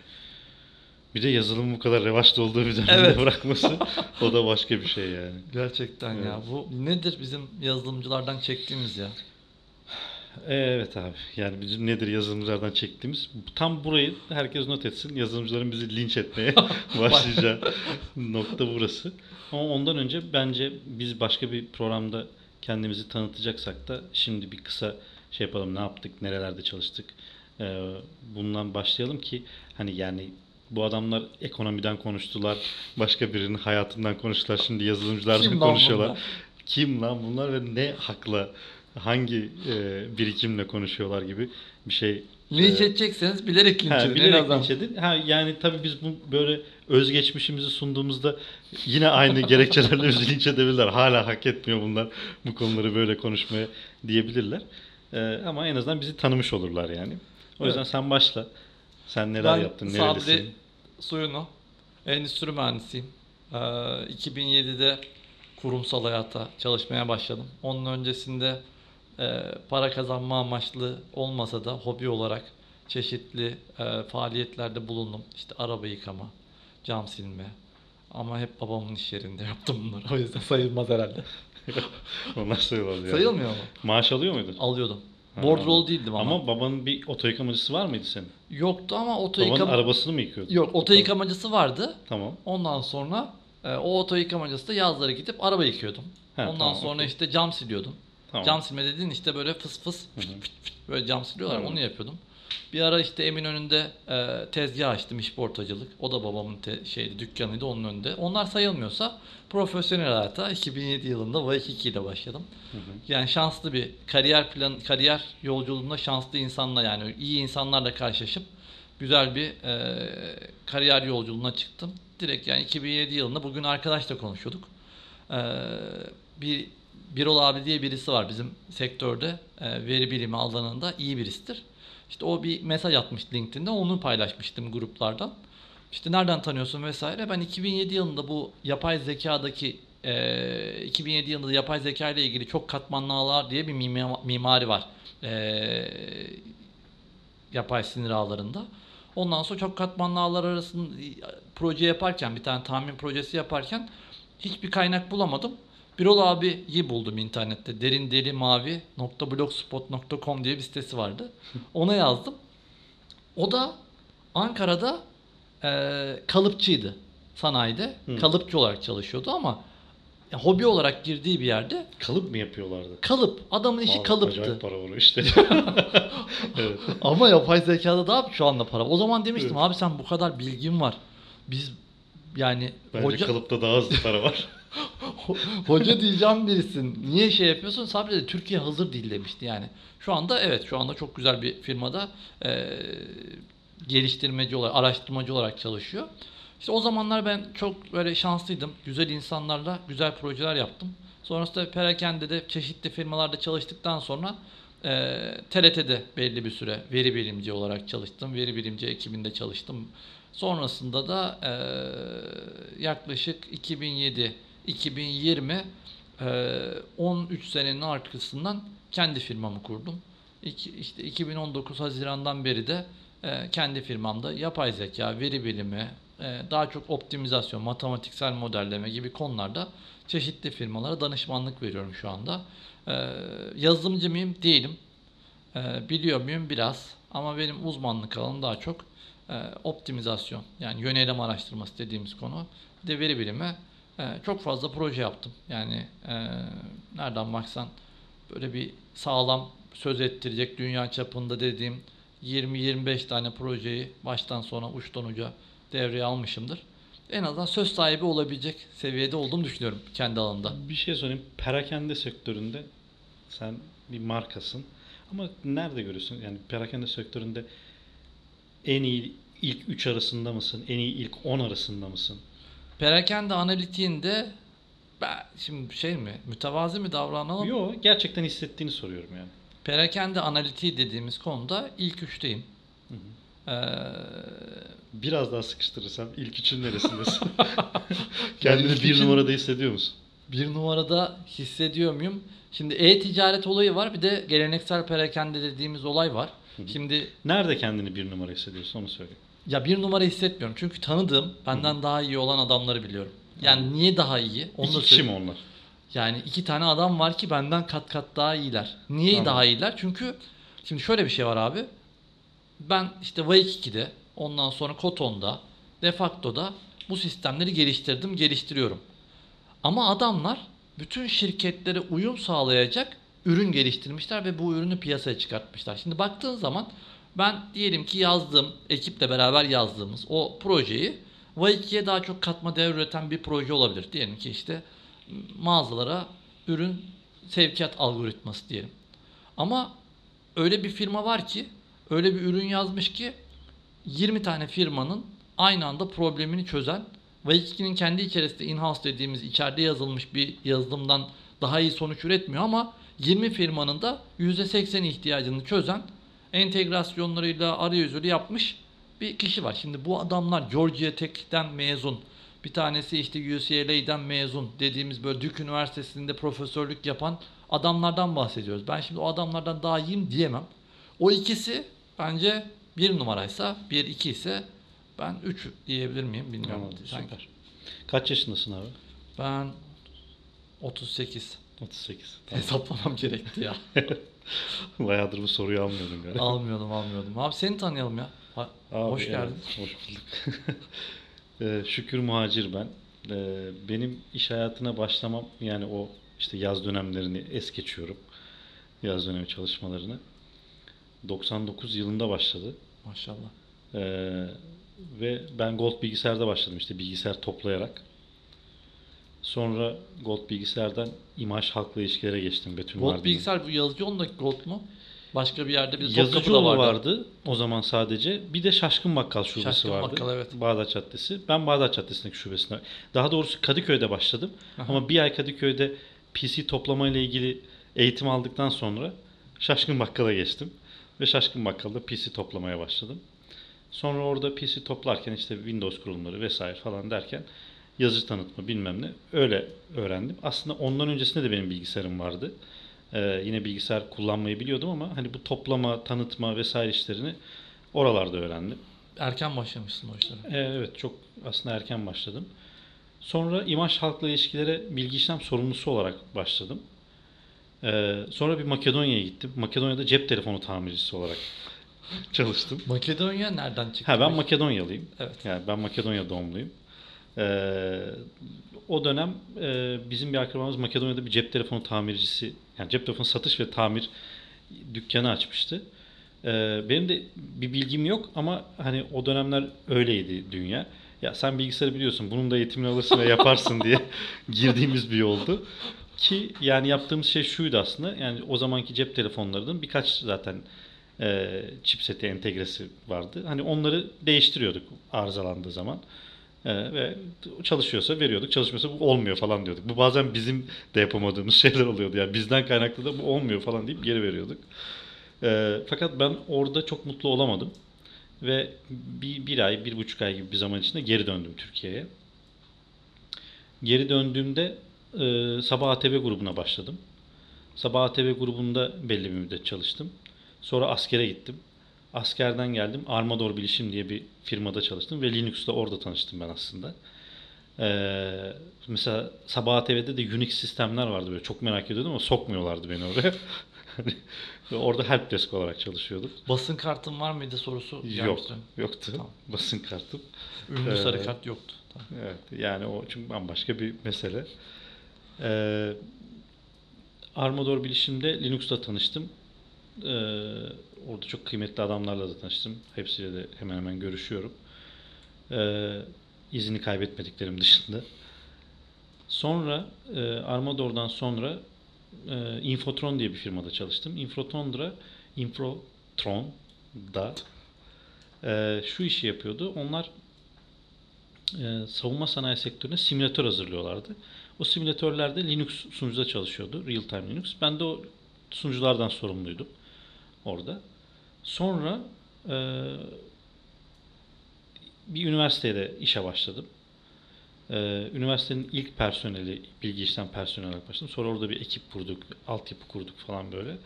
Bir de yazılım bu kadar revaçta olduğu bir dönemde Evet. bırakması o da başka bir şey yani. Gerçekten ya. Evet. Bu nedir bizim yazılımcılardan çektiğimiz ya? Evet abi. Yani bizim nedir yazılımcılardan çektiğimiz tam burayı herkes not etsin. Yazılımcıların bizi linç etmeye başlayacağı nokta burası. Ama ondan önce bence biz başka bir programda kendimizi tanıtacaksak da şimdi bir kısa şey yapalım. Ne yaptık? Nerelerde çalıştık? Ee, bundan başlayalım ki hani yani bu adamlar ekonomiden konuştular. Başka birinin hayatından konuştular. Şimdi yazılımcılardan konuşuyorlar. bunlar? Kim lan bunlar ve ne hakla hangi e, birikimle konuşuyorlar gibi bir şey. Linç e, edecekseniz bilerek linç edin. en bilerek azından. linç edin. Ha, yani tabii biz bu böyle özgeçmişimizi sunduğumuzda yine aynı gerekçelerle bizi linç edebilirler. Hala hak etmiyor bunlar bu konuları böyle konuşmaya diyebilirler. Ee, ama en azından bizi tanımış olurlar yani. O yüzden Evet. sen başla. Sen neler ben yaptın, Sabri nerelisin? Suyunu endüstri mühendisiyim. Ee, 2007'de kurumsal hayata çalışmaya başladım. Onun öncesinde e, para kazanma amaçlı olmasa da hobi olarak çeşitli e, faaliyetlerde bulundum. İşte araba yıkama, cam silme. Ama hep babamın iş yerinde yaptım bunları. O yüzden sayılmaz herhalde. Onlar sayılmaz yani. Sayılmıyor mu? Maaş alıyor muydun? Alıyordum. Ha, anladım. değildim ama. Ama babanın bir oto yıkamacısı var mıydı senin? Yoktu ama oto Babanın yıkama... arabasını mı yıkıyordun? Yok oto yıkamacısı vardı. Tamam. Ondan sonra e, o oto yıkamacısı da yazları gidip araba yıkıyordum. Ha, Ondan tamam, sonra okey. işte cam siliyordum. Tamam. Cam silme dediğin işte böyle fıs fıs Hı hı. fıt fıt fıt böyle cam siliyorlar Tamam. onu yapıyordum. Bir ara işte Eminönü'nde e, tezgah açtım işportacılık. O da babamın te- şeydi dükkanıydı onun önünde. Onlar sayılmıyorsa profesyonel hayata 2007 yılında Vaykiki ile başladım. Hı hı. Yani şanslı bir kariyer plan kariyer yolculuğunda şanslı insanla yani iyi insanlarla karşılaşıp güzel bir e, kariyer yolculuğuna çıktım. Direkt yani 2007 yılında bugün arkadaşla konuşuyorduk. E, bir Birol abi diye birisi var bizim sektörde e, veri bilimi alanında iyi birisidir. İşte o bir mesaj atmış LinkedIn'de onu paylaşmıştım gruplardan. İşte nereden tanıyorsun vesaire. Ben 2007 yılında bu yapay zekadaki e, 2007 yılında yapay zeka ile ilgili çok katmanlı ağlar diye bir mima- mimari var. E, yapay sinir ağlarında. Ondan sonra çok katmanlı ağlar arasında proje yaparken bir tane tahmin projesi yaparken hiçbir kaynak bulamadım. Birol abiyi buldum internette. Derin deri mavi .blogspot.com diye bir sitesi vardı. Ona yazdım. O da Ankara'da e, kalıpçıydı sanayide. Hı. Kalıpçı olarak çalışıyordu ama ya, hobi olarak girdiği bir yerde Kalıp mı yapıyorlardı? kalıp. Adamın işi Aa, kalıptı. Acayip para var işte. evet. Ama yapay zekada daha şu anda para. O zaman demiştim Evet. abi sen bu kadar bilgin var. Biz yani Bence hoca kalıpta daha hızlı para var. Hoca diyeceğim birisin. Niye şey yapıyorsun? Sabri de Türkiye hazır değil demişti yani. Şu anda evet şu anda çok güzel bir firmada e, geliştirmeci olarak, araştırmacı olarak çalışıyor. İşte o zamanlar ben çok böyle şanslıydım. Güzel insanlarla güzel projeler yaptım. Sonrasında perakende de çeşitli firmalarda çalıştıktan sonra e, TRT'de belli bir süre veri bilimci olarak çalıştım. Veri bilimci ekibinde çalıştım. Sonrasında da e, yaklaşık 2007 2020 13 e, senenin arkasından kendi firmamı kurdum. İşte 2019 Haziran'dan beri de e, kendi firmamda yapay zeka, veri bilimi, e, daha çok optimizasyon, matematiksel modelleme gibi konularda çeşitli firmalara danışmanlık veriyorum şu anda. Yazılımcı mıyım? Değilim. Biliyor muyum? Biraz. Ama benim uzmanlık alanım daha çok optimizasyon. Yani yönelim araştırması dediğimiz konu. Bir de veri bilimi. E, çok fazla proje yaptım. Yani e, nereden baksan böyle bir sağlam söz ettirecek dünya çapında dediğim 20-25 tane projeyi baştan sona uçtan uca devreye almışımdır. En azından söz sahibi olabilecek seviyede olduğumu düşünüyorum kendi alanımda. Bir şey söyleyeyim. Perakende sektöründe sen bir markasın. Ama nerede görüyorsun? Yani perakende sektöründe en iyi ilk 3 arasında mısın? En iyi ilk 10 arasında mısın? Perakende analitiğinde ben şimdi şey mi mütevazi mi davranalım? Yo, gerçekten hissettiğini soruyorum yani. Perakende analitiği dediğimiz konuda ilk üçteyim. Hı hı. Ee, Biraz daha sıkıştırırsam ilk üçün neresindesin? Kendini ilk bir üçün- numarada hissediyor musun? bir numarada hissediyor muyum? Şimdi e-ticaret olayı var bir de geleneksel perakende dediğimiz olay var. Hı hı. Şimdi Nerede kendini bir numara hissediyorsun onu söyle. Ya bir numara hissetmiyorum çünkü tanıdığım benden daha iyi olan adamları biliyorum. Yani niye daha iyi? Onu İki da kişi mi söyleyeyim. onlar? Yani iki tane adam var ki benden kat kat daha iyiler. Niye Tamam. daha iyiler? Çünkü şimdi şöyle bir şey var abi. Ben işte Wake2'de, ondan sonra Koton'da, Defacto'da bu sistemleri geliştirdim, geliştiriyorum. Ama adamlar bütün şirketlere uyum sağlayacak ürün geliştirmişler ve bu ürünü piyasaya çıkartmışlar. Şimdi baktığın zaman ben diyelim ki yazdığım, ekiple beraber yazdığımız o projeyi Wake2'ye daha çok katma değer üreten bir proje olabilir. Diyelim ki işte mağazalara ürün sevkiyat algoritması diyelim. Ama öyle bir firma var ki öyle bir ürün yazmış ki 20 tane firmanın aynı anda problemini çözen ve ikinin kendi içerisinde in-house dediğimiz içeride yazılmış bir yazılımdan daha iyi sonuç üretmiyor ama 20 firmanın da %80 ihtiyacını çözen entegrasyonlarıyla arayüzünü yapmış bir kişi var. Şimdi bu adamlar Georgia Tech'ten mezun. Bir tanesi işte UCLA'den mezun dediğimiz böyle Duke Üniversitesi'nde profesörlük yapan adamlardan bahsediyoruz. Ben şimdi o adamlardan daha iyiyim diyemem. O ikisi bence bir numaraysa, bir iki ise ben üç diyebilir miyim bilmiyorum. Anladım, Sen- süper. Kaç yaşındasın abi? Ben 38. 38. Tamam. Hesaplamam gerekti ya. Bayağıdır bu soruyu almıyordum galiba. almıyordum almıyordum. Abi seni tanıyalım ya. Ha- Abi, Hoş evet, geldin. hoş bulduk. Ee, Şükür Muhacir ben. Ee, Benim iş hayatına başlamam yani o işte yaz dönemlerini es geçiyorum. Yaz dönemi çalışmalarını. 99 yılında başladı. Maşallah. Ee, ve ben Gold bilgisayarda başladım işte bilgisayar toplayarak. Sonra Gold bilgisayardan imaj halkla ilişkilere geçtim Betül Gold Mardin'in. bilgisayar bu yazıcı ondaki Gold mu? Başka bir yerde bir Yazıcı vardı. vardı. vardı o zaman sadece. Bir de Şaşkın Bakkal şubesi Şaşkın vardı. Bakkal, evet. Bağdat Caddesi. Ben Bağdat Caddesi'ndeki şubesine. Daha doğrusu Kadıköy'de başladım. Aha. Ama bir ay Kadıköy'de PC toplama ile ilgili eğitim aldıktan sonra Şaşkın Bakkal'a geçtim. Ve Şaşkın Bakkal'da PC toplamaya başladım. Sonra orada PC toplarken işte Windows kurulumları vesaire falan derken yazıcı tanıtma bilmem ne öyle öğrendim. Aslında ondan öncesinde de benim bilgisayarım vardı. Ee, yine bilgisayar kullanmayı biliyordum ama hani bu toplama, tanıtma vesaire işlerini oralarda öğrendim. Erken başlamışsın o işlere. Ee, evet çok aslında erken başladım. Sonra imaj halkla ilişkilere bilgi işlem sorumlusu olarak başladım. Ee, sonra bir Makedonya'ya gittim. Makedonya'da cep telefonu tamircisi olarak çalıştım. Makedonya nereden çıktı? Ha ben? Makedonyalıyım. Evet. Yani ben Makedonya doğumluyum. Ee, o dönem e, bizim bir akrabamız Makedonya'da bir cep telefonu tamircisi, yani cep telefonu satış ve tamir dükkanı açmıştı. Ee, benim de bir bilgim yok ama hani o dönemler öyleydi dünya. Ya sen bilgisayarı biliyorsun, bunun da eğitimini alırsın ve yaparsın diye girdiğimiz bir yoldu. Ki yani yaptığımız şey şuydu aslında. Yani o zamanki cep telefonlarının birkaç zaten e, chipseti entegresi vardı. Hani onları değiştiriyorduk arızalandığı zaman. E, ve çalışıyorsa veriyorduk, çalışmıyorsa bu olmuyor falan diyorduk. Bu bazen bizim de yapamadığımız şeyler oluyordu. Yani bizden kaynaklı da bu olmuyor falan deyip geri veriyorduk. E, fakat ben orada çok mutlu olamadım. Ve bir, bir ay, bir buçuk ay gibi bir zaman içinde geri döndüm Türkiye'ye. Geri döndüğümde e, Sabah ATV grubuna başladım. Sabah ATV grubunda belli bir müddet çalıştım. Sonra askere gittim. Askerden geldim. Armador Bilişim diye bir firmada çalıştım ve Linux'la orada tanıştım ben aslında. Ee, mesela Sabah ATV'de de Unix sistemler vardı böyle çok merak ediyordum ama sokmuyorlardı beni oraya. Ve orada helpdesk olarak çalışıyordum. Basın kartın var mıydı sorusu Yok, gelmişti. yoktu. Tamam. Basın kartım. Ünlü Ee, sarı kart yoktu. Tamam. Evet, yani o çünkü bambaşka bir mesele. Ee, Armador Bilişim'de Linux'la tanıştım. Ee, orada çok kıymetli adamlarla da tanıştım. Hepsiyle de hemen hemen görüşüyorum. Ee, izini kaybetmediklerim dışında. Sonra e, Armador'dan sonra e, Infotron diye bir firmada çalıştım. Infotron'da Infotron'da e, şu işi yapıyordu. Onlar e, savunma sanayi sektörüne simülatör hazırlıyorlardı. O simülatörlerde Linux sunucuda çalışıyordu. Real time Linux. Ben de o sunuculardan sorumluydum orada. Sonra e, bir üniversitede işe başladım. E, üniversitenin ilk personeli, bilgi işlem personeli olarak başladım. Sonra orada bir ekip kurduk, altyapı kurduk falan böyle.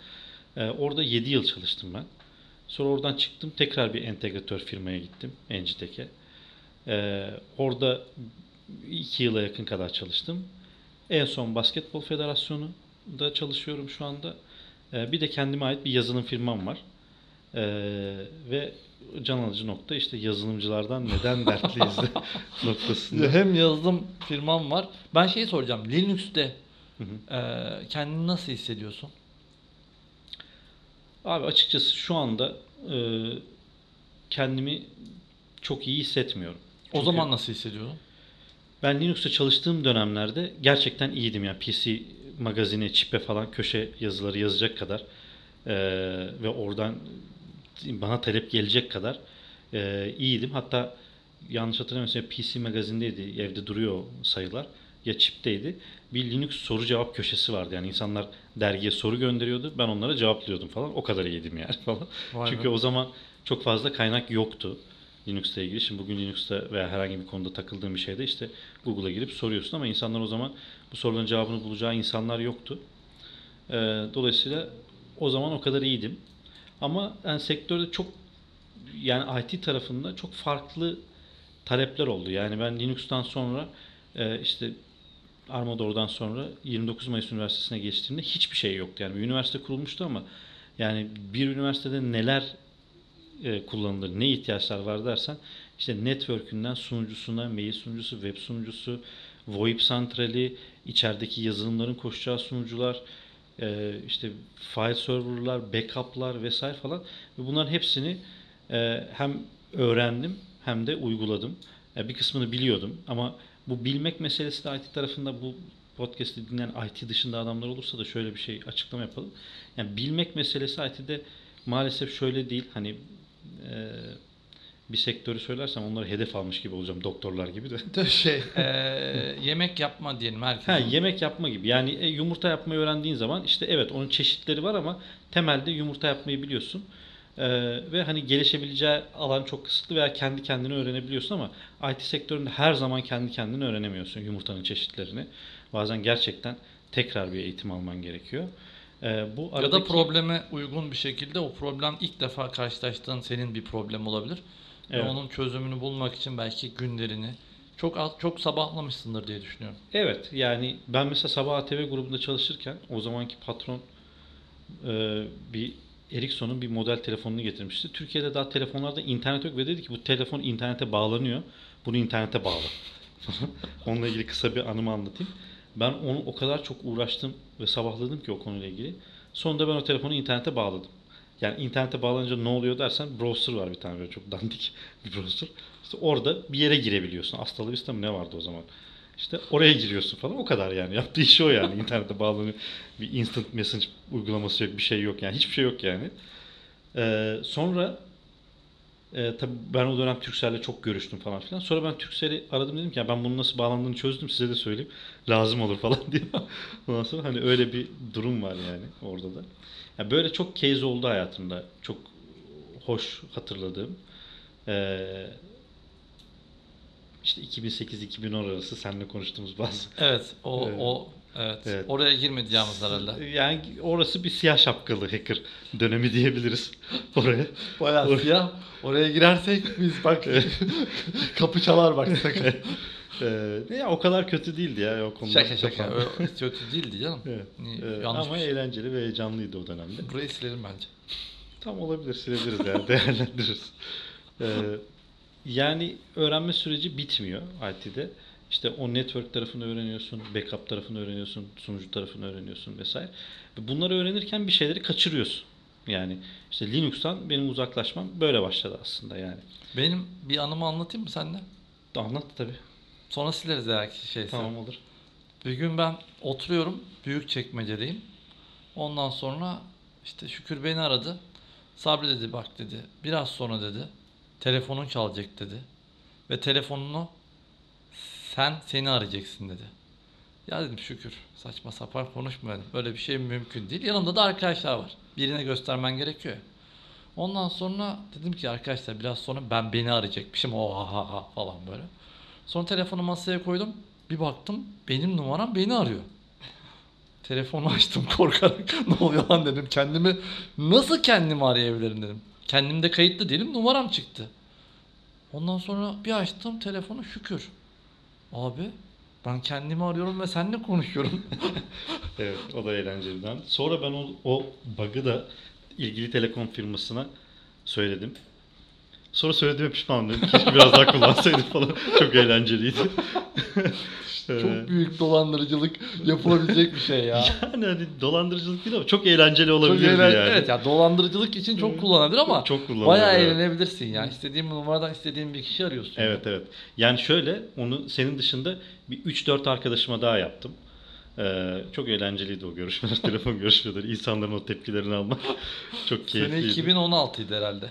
E, orada 7 yıl çalıştım ben. Sonra oradan çıktım. Tekrar bir entegratör firmaya gittim. Engitek'e. Ee, orada iki yıla yakın kadar çalıştım. En son Basketbol Federasyonu'da çalışıyorum şu anda. Ee, bir de kendime ait bir yazılım firmam var. Ee, ve can alıcı nokta işte yazılımcılardan neden dertliyiz de noktasında. Hem yazılım firmam var. Ben şeyi soracağım. Linux'te Hı hı. e, kendini nasıl hissediyorsun? Abi açıkçası şu anda e, kendimi çok iyi hissetmiyorum. O Çünkü- zaman nasıl hissediyordun? Ben Linux'ta çalıştığım dönemlerde gerçekten iyiydim. Yani PC magazine, çipe falan köşe yazıları yazacak kadar eee, ve oradan bana talep gelecek kadar eee, iyiydim. Hatta yanlış hatırlamıyorsam PC magazindeydi. Evde duruyor sayılar. Ya çipteydi. Bir Linux soru cevap köşesi vardı. Yani insanlar dergiye soru gönderiyordu. Ben onlara cevaplıyordum falan. O kadar iyiydim yani falan. Vay Çünkü be. o zaman çok fazla kaynak yoktu Linux'la ilgili. Şimdi bugün Linux'ta veya herhangi bir konuda takıldığın bir şeyde işte Google'a girip soruyorsun ama insanlar o zaman bu soruların cevabını bulacağı insanlar yoktu. Ee, dolayısıyla o zaman o kadar iyiydim. Ama yani sektörde çok yani IT tarafında çok farklı talepler oldu. Yani ben Linux'tan sonra e, işte Armador'dan sonra 29 Mayıs Üniversitesi'ne geçtiğimde hiçbir şey yoktu. Yani bir üniversite kurulmuştu ama yani bir üniversitede neler e, kullanılır, ne ihtiyaçlar var dersen işte network'ünden sunucusuna, mail sunucusu, web sunucusu, VoIP santrali, içerideki yazılımların koşacağı sunucular, e, işte file server'lar, backup'lar vesaire falan ve bunların hepsini e, hem öğrendim hem de uyguladım. E, bir kısmını biliyordum ama bu bilmek meselesi de IT tarafında bu podcast'i dinleyen IT dışında adamlar olursa da şöyle bir şey açıklama yapalım. Yani bilmek meselesi IT'de maalesef şöyle değil. Hani e, bir sektörü söylersem onları hedef almış gibi olacağım doktorlar gibi de. şey, e, yemek yapma diyelim herkes. Ha, yemek yapma gibi. Yani e, yumurta yapmayı öğrendiğin zaman işte evet onun çeşitleri var ama temelde yumurta yapmayı biliyorsun. E, ve hani gelişebileceği alan çok kısıtlı veya kendi kendine öğrenebiliyorsun ama IT sektöründe her zaman kendi kendine öğrenemiyorsun yumurtanın çeşitlerini. Bazen gerçekten tekrar bir eğitim alman gerekiyor. E, bu Ya da aradaki- probleme uygun bir şekilde o problem ilk defa karşılaştığın senin bir problem olabilir. Evet. Ve onun çözümünü bulmak için belki günlerini, çok az, çok sabahlamışsındır diye düşünüyorum. Evet yani ben mesela Sabah ATV grubunda çalışırken o zamanki patron e, bir Ericsson'un bir model telefonunu getirmişti. Türkiye'de daha telefonlarda internet yok ve dedi ki bu telefon internete bağlanıyor. Bunu internete bağla. Onunla ilgili kısa bir anımı anlatayım. Ben onu o kadar çok uğraştım ve sabahladım ki o konuyla ilgili. Sonunda ben o telefonu internete bağladım. Yani internete bağlanınca ne oluyor dersen browser var bir tane böyle çok dandik bir browser. İşte orada bir yere girebiliyorsun. Aslı Vista mı ne vardı o zaman? İşte oraya giriyorsun falan o kadar yani. Yaptığı iş o yani. İnternete bağlanıyor. Bir instant message uygulaması yok. Bir şey yok yani. Hiçbir şey yok yani. Ee, sonra e, tabii ben o dönem Turkcell'le çok görüştüm falan filan. Sonra ben Turkcell'i aradım dedim ki ya ben bunun nasıl bağlandığını çözdüm size de söyleyeyim. Lazım olur falan diye. Ondan sonra hani öyle bir durum var yani orada da. Ya böyle çok case oldu hayatımda. Çok hoş hatırladığım. Ee, işte 2008-2010 arası seninle konuştuğumuz bazı. Evet, o Evet. o evet. Evet. Oraya girmeyeceğimiz herhalde. Yani orası bir siyah şapkalı hacker dönemi diyebiliriz oraya. Bayağı siyah. Oraya girersek biz bak kapı çalar bak sakın. Ee, ya o kadar kötü değildi ya o konuda. şaka şaka. Kötü değildi canım. Evet. Ee, Yanlış ama bir şey. eğlenceli ve heyecanlıydı o dönemde. Burayı silerim bence. Tam olabilir silebiliriz yani değerlendiririz. Ee, yani öğrenme süreci bitmiyor IT'de. İşte o network tarafını öğreniyorsun, backup tarafını öğreniyorsun, sunucu tarafını öğreniyorsun vesaire. Ve Bunları öğrenirken bir şeyleri kaçırıyorsun. Yani işte Linux'tan benim uzaklaşmam böyle başladı aslında yani. Benim bir anımı anlatayım mı sende? Anlat tabii. Sonra sileriz eğer ki şeyse. Tamam olur. Bir gün ben oturuyorum. Büyük çekmecedeyim. Ondan sonra işte Şükür beni aradı. Sabri dedi bak dedi. Biraz sonra dedi. Telefonun çalacak dedi. Ve telefonunu sen seni arayacaksın dedi. Ya dedim Şükür saçma sapan konuşma dedim. Böyle bir şey mümkün değil. Yanımda da arkadaşlar var. Birine göstermen gerekiyor. Ondan sonra dedim ki arkadaşlar biraz sonra ben beni arayacakmışım. O ha ha ha falan böyle. Sonra telefonu masaya koydum. Bir baktım benim numaram beni arıyor. Telefonu açtım korkarak. ne oluyor lan dedim. Kendimi nasıl kendimi arayabilirim dedim. Kendimde kayıtlı değilim numaram çıktı. Ondan sonra bir açtım telefonu şükür. Abi ben kendimi arıyorum ve seninle konuşuyorum. Evet o da eğlenceliden. Sonra ben o, o bug'ı da ilgili telekom firmasına söyledim. Sonra söylediğime pişman oldum. Keşke biraz daha kullansaydım falan. Çok eğlenceliydi. Çok büyük dolandırıcılık yapılabilecek bir şey ya. Yani hani dolandırıcılık değil ama çok eğlenceli Çok eğlen- yani. Evet ya dolandırıcılık için çok kullanılır ama Çok kullanılır, bayağı evet. eğlenebilirsin ya. İstediğin numaradan istediğin bir kişi arıyorsun. Evet evet. Yani şöyle onu senin dışında bir 3-4 arkadaşıma daha yaptım. Ee, çok eğlenceliydi o görüşmeler, telefon görüşmeleri, insanların o tepkilerini almak çok Sene keyifliydi. 2016 idi herhalde.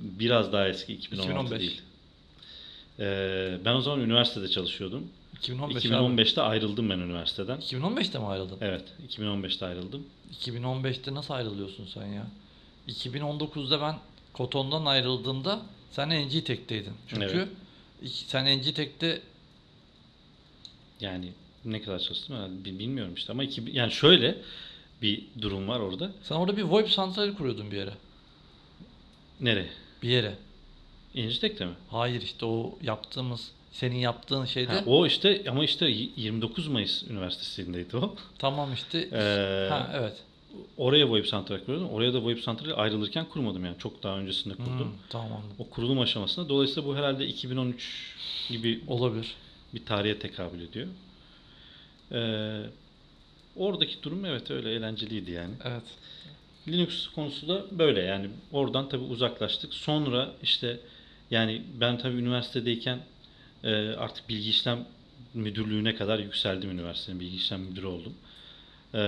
Biraz daha eski 2016 2015. değil. Ee, ben o zaman üniversitede çalışıyordum. 2015 2015'te ayrıldım ben üniversiteden. 2015'te mi ayrıldın? Evet, 2015'te ayrıldım. 2015'te nasıl ayrılıyorsun sen ya? 2019'da ben Koton'dan ayrıldığımda sen NG Tech'teydin. Çünkü Evet. sen NG Tech'te Yani ne kadar çalıştım herhalde bi- bilmiyorum işte ama iki, yani şöyle bir durum var orada. sen orada bir VoIP santrali kuruyordun bir yere. Nereye? Bir yere. İncitek'te mi? Hayır işte o yaptığımız senin yaptığın şeyde Ha, o işte ama işte y- 29 Mayıs Üniversitesi'ndeydi o. tamam işte Ee, ha evet. Oraya VoIP santral kuruyordum. Oraya da VoIP santrali ayrılırken kurmadım yani. Çok daha öncesinde kurdum. Hmm, tamam. O kurulum aşamasında. Dolayısıyla bu herhalde 2013 gibi Olabilir. bir tarihe tekabül ediyor. Ee, oradaki durum evet öyle eğlenceliydi yani. Evet. Linux konusu da böyle yani oradan tabii uzaklaştık. Sonra işte yani ben tabii üniversitedeyken e, artık bilgi işlem müdürlüğüne kadar yükseldim üniversitenin bilgi işlem müdürü oldum. E,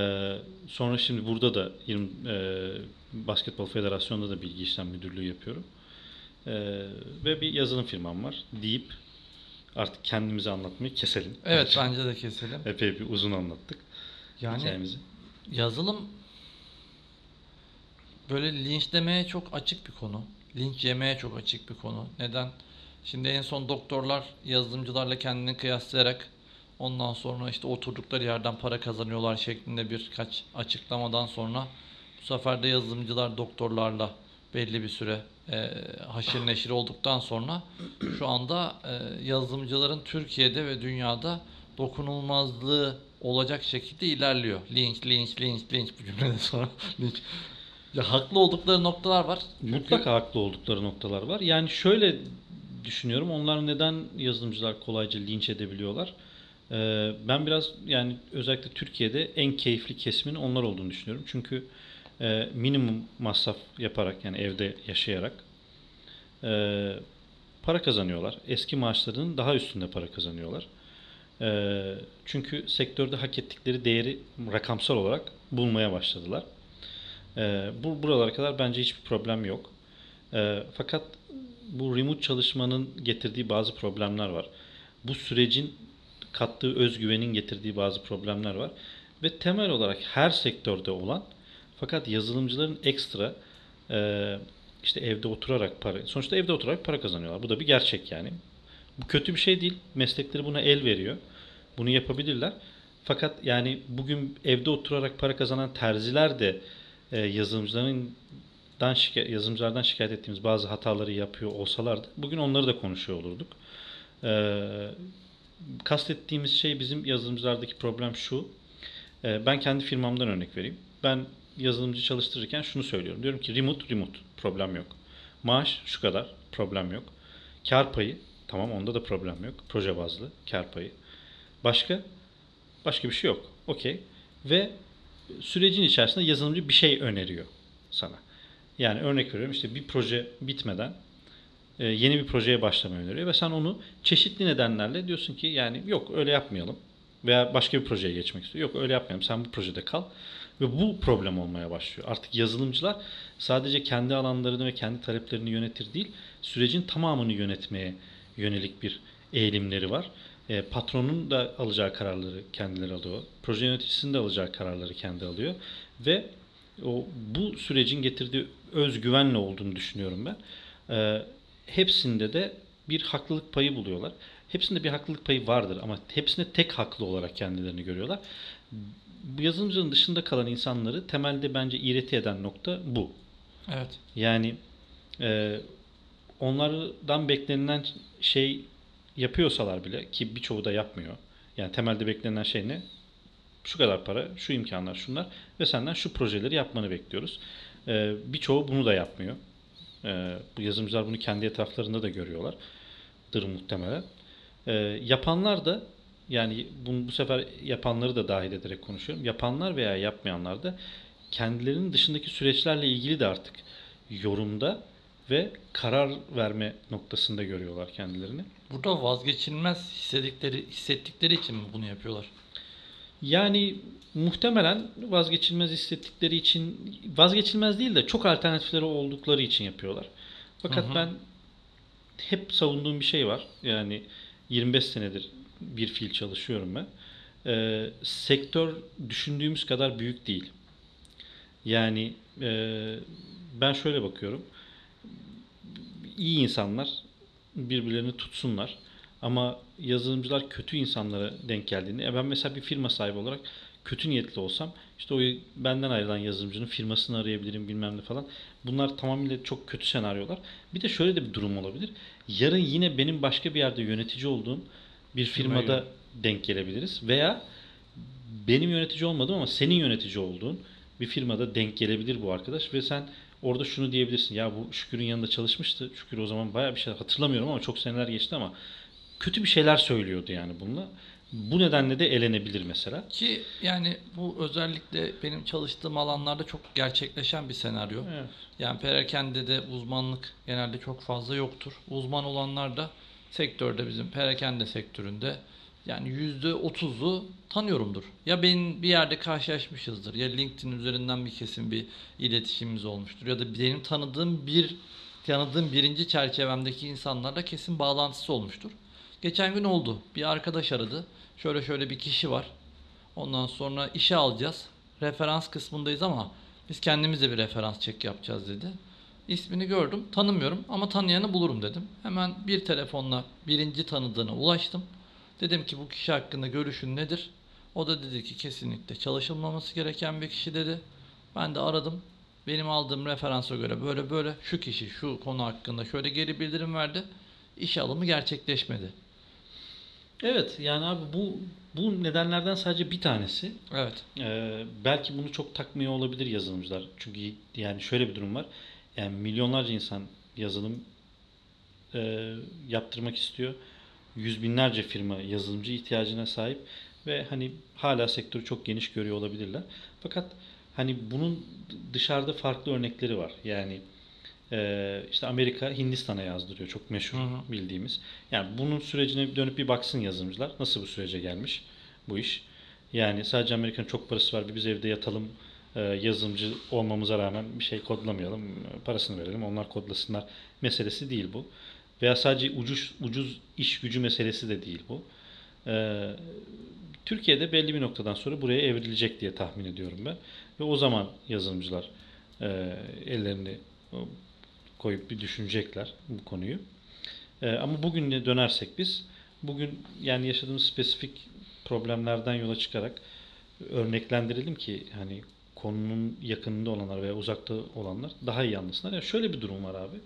sonra şimdi burada da 20, e, Basketbol Federasyonu'nda da bilgi işlem müdürlüğü yapıyorum. E, ve bir yazılım firmam var deyip artık kendimizi anlatmayı keselim. Evet bence de keselim. Epey bir uzun anlattık Yani hikayemizi. yazılım böyle linçlemeye çok açık bir konu. Linç yemeye çok açık bir konu. Neden? Şimdi en son doktorlar yazılımcılarla kendini kıyaslayarak ondan sonra işte oturdukları yerden para kazanıyorlar şeklinde birkaç açıklamadan sonra bu sefer de yazılımcılar doktorlarla belli bir süre e, haşir neşir olduktan sonra şu anda e, yazılımcıların Türkiye'de ve dünyada dokunulmazlığı olacak şekilde ilerliyor. Linç, linç, linç, linç bu cümleden sonra linç. Ya haklı oldukları noktalar var. Çünkü- Mutlaka haklı oldukları noktalar var. Yani şöyle düşünüyorum. Onlar neden yazılımcılar kolayca linç edebiliyorlar? Ee, ben biraz yani özellikle Türkiye'de en keyifli kesimin onlar olduğunu düşünüyorum. Çünkü e, minimum masraf yaparak yani evde yaşayarak e, para kazanıyorlar. Eski maaşlarının daha üstünde para kazanıyorlar. E, çünkü sektörde hak ettikleri değeri rakamsal olarak bulmaya başladılar. E, bu buralara kadar bence hiçbir problem yok. E, fakat bu remote çalışmanın getirdiği bazı problemler var. Bu sürecin kattığı özgüvenin getirdiği bazı problemler var. Ve temel olarak her sektörde olan fakat yazılımcıların ekstra e, işte evde oturarak para, sonuçta evde oturarak para kazanıyorlar. Bu da bir gerçek yani. Bu kötü bir şey değil. Meslekleri buna el veriyor. Bunu yapabilirler. Fakat yani bugün evde oturarak para kazanan terziler de e, yazılımcıların şikayet, yazılımcılardan şikayet ettiğimiz bazı hataları yapıyor olsalardı bugün onları da konuşuyor olurduk. Ee, kastettiğimiz şey bizim yazılımcılardaki problem şu. Ee, ben kendi firmamdan örnek vereyim. Ben yazılımcı çalıştırırken şunu söylüyorum. Diyorum ki remote remote problem yok. Maaş şu kadar problem yok. Kar payı tamam onda da problem yok. Proje bazlı kar payı. Başka? Başka bir şey yok. Okey. Ve sürecin içerisinde yazılımcı bir şey öneriyor sana. Yani örnek veriyorum işte bir proje bitmeden e, yeni bir projeye başlamayı öneriyor ve sen onu çeşitli nedenlerle diyorsun ki yani yok öyle yapmayalım veya başka bir projeye geçmek istiyor. Yok öyle yapmayalım sen bu projede kal ve bu problem olmaya başlıyor. Artık yazılımcılar sadece kendi alanlarını ve kendi taleplerini yönetir değil sürecin tamamını yönetmeye yönelik bir eğilimleri var. E, patronun da alacağı kararları kendileri alıyor. Proje yöneticisinin de alacağı kararları kendi alıyor ve o bu sürecin getirdiği özgüvenle olduğunu düşünüyorum ben. E, hepsinde de bir haklılık payı buluyorlar. Hepsinde bir haklılık payı vardır ama hepsinde tek haklı olarak kendilerini görüyorlar. Bu yazılımcının dışında kalan insanları temelde bence iğreti eden nokta bu. Evet. Yani e, onlardan beklenilen şey yapıyorsalar bile ki birçoğu da yapmıyor. Yani temelde beklenen şey ne? Şu kadar para, şu imkanlar, şunlar ve senden şu projeleri yapmanı bekliyoruz. E, birçoğu bunu da yapmıyor. E, bu yazılımcılar bunu kendi etraflarında da görüyorlar. Dır muhtemelen. E, yapanlar da yani bunu bu sefer yapanları da dahil ederek konuşuyorum. Yapanlar veya yapmayanlar da kendilerinin dışındaki süreçlerle ilgili de artık yorumda ve karar verme noktasında görüyorlar kendilerini. Burada vazgeçilmez hissettikleri, hissettikleri için mi bunu yapıyorlar? Yani muhtemelen vazgeçilmez hissettikleri için vazgeçilmez değil de çok alternatifleri oldukları için yapıyorlar. Fakat Hı hı. ben hep savunduğum bir şey var. Yani 25 senedir bir fiil çalışıyorum ben. Ee, sektör düşündüğümüz kadar büyük değil. Yani e, ben şöyle bakıyorum. İyi insanlar birbirlerini tutsunlar. Ama yazılımcılar kötü insanlara denk geldiğinde e ben mesela bir firma sahibi olarak kötü niyetli olsam işte o benden ayrılan yazılımcının firmasını arayabilirim bilmem ne falan. Bunlar tamamıyla çok kötü senaryolar. Bir de şöyle de bir durum olabilir. Yarın yine benim başka bir yerde yönetici olduğum bir firmada göre. denk gelebiliriz. Veya benim yönetici olmadığım ama senin yönetici olduğun bir firmada denk gelebilir bu arkadaş ve sen orada şunu diyebilirsin. Ya bu Şükür'ün yanında çalışmıştı. Şükür o zaman bayağı bir şey hatırlamıyorum ama çok seneler geçti ama kötü bir şeyler söylüyordu yani bununla. Bu nedenle de elenebilir mesela. Ki yani bu özellikle benim çalıştığım alanlarda çok gerçekleşen bir senaryo. Evet. Yani perakende de uzmanlık genelde çok fazla yoktur. Uzman olanlar da sektörde bizim perakende sektöründe yani %30'u tanıyorumdur. Ya benim bir yerde karşılaşmışızdır ya LinkedIn üzerinden bir kesin bir iletişimimiz olmuştur ya da benim tanıdığım bir tanıdığım birinci çerçevemdeki insanlarla kesin bağlantısı olmuştur. Geçen gün oldu. Bir arkadaş aradı. Şöyle şöyle bir kişi var. Ondan sonra işe alacağız. Referans kısmındayız ama biz kendimiz de bir referans çek yapacağız dedi. İsmini gördüm. Tanımıyorum ama tanıyanı bulurum dedim. Hemen bir telefonla birinci tanıdığına ulaştım. Dedim ki bu kişi hakkında görüşün nedir? O da dedi ki kesinlikle çalışılmaması gereken bir kişi dedi. Ben de aradım. benim aldığım referansa göre böyle böyle şu kişi şu konu hakkında şöyle geri bildirim verdi. İş alımı gerçekleşmedi. Evet yani abi bu bu nedenlerden sadece bir tanesi. Evet. Ee, belki bunu çok takmıyor olabilir yazılımcılar. Çünkü yani şöyle bir durum var. Yani milyonlarca insan yazılım e, yaptırmak istiyor. Yüz binlerce firma yazılımcı ihtiyacına sahip ve hani hala sektörü çok geniş görüyor olabilirler. Fakat hani bunun dışarıda farklı örnekleri var. Yani e, işte Amerika Hindistan'a yazdırıyor çok meşhur Hı hı. bildiğimiz. Yani bunun sürecine dönüp bir baksın yazılımcılar. Nasıl bu sürece gelmiş bu iş? Yani sadece Amerika'nın çok parası var. Biz evde yatalım e, yazılımcı olmamıza rağmen bir şey kodlamayalım. Parasını verelim. Onlar kodlasınlar meselesi değil bu. Veya sadece ucuz ucuz iş gücü meselesi de değil bu. E, Türkiye'de belli bir noktadan sonra buraya evrilecek diye tahmin ediyorum ben. Ve o zaman yazılımcılar e, ellerini koyup bir düşünecekler bu konuyu. E, ama bugüne dönersek biz bugün yani yaşadığımız spesifik problemlerden yola çıkarak örneklendirelim ki hani konunun yakınında olanlar veya uzakta olanlar daha iyi anlasınlar. Yani şöyle bir durum var abi.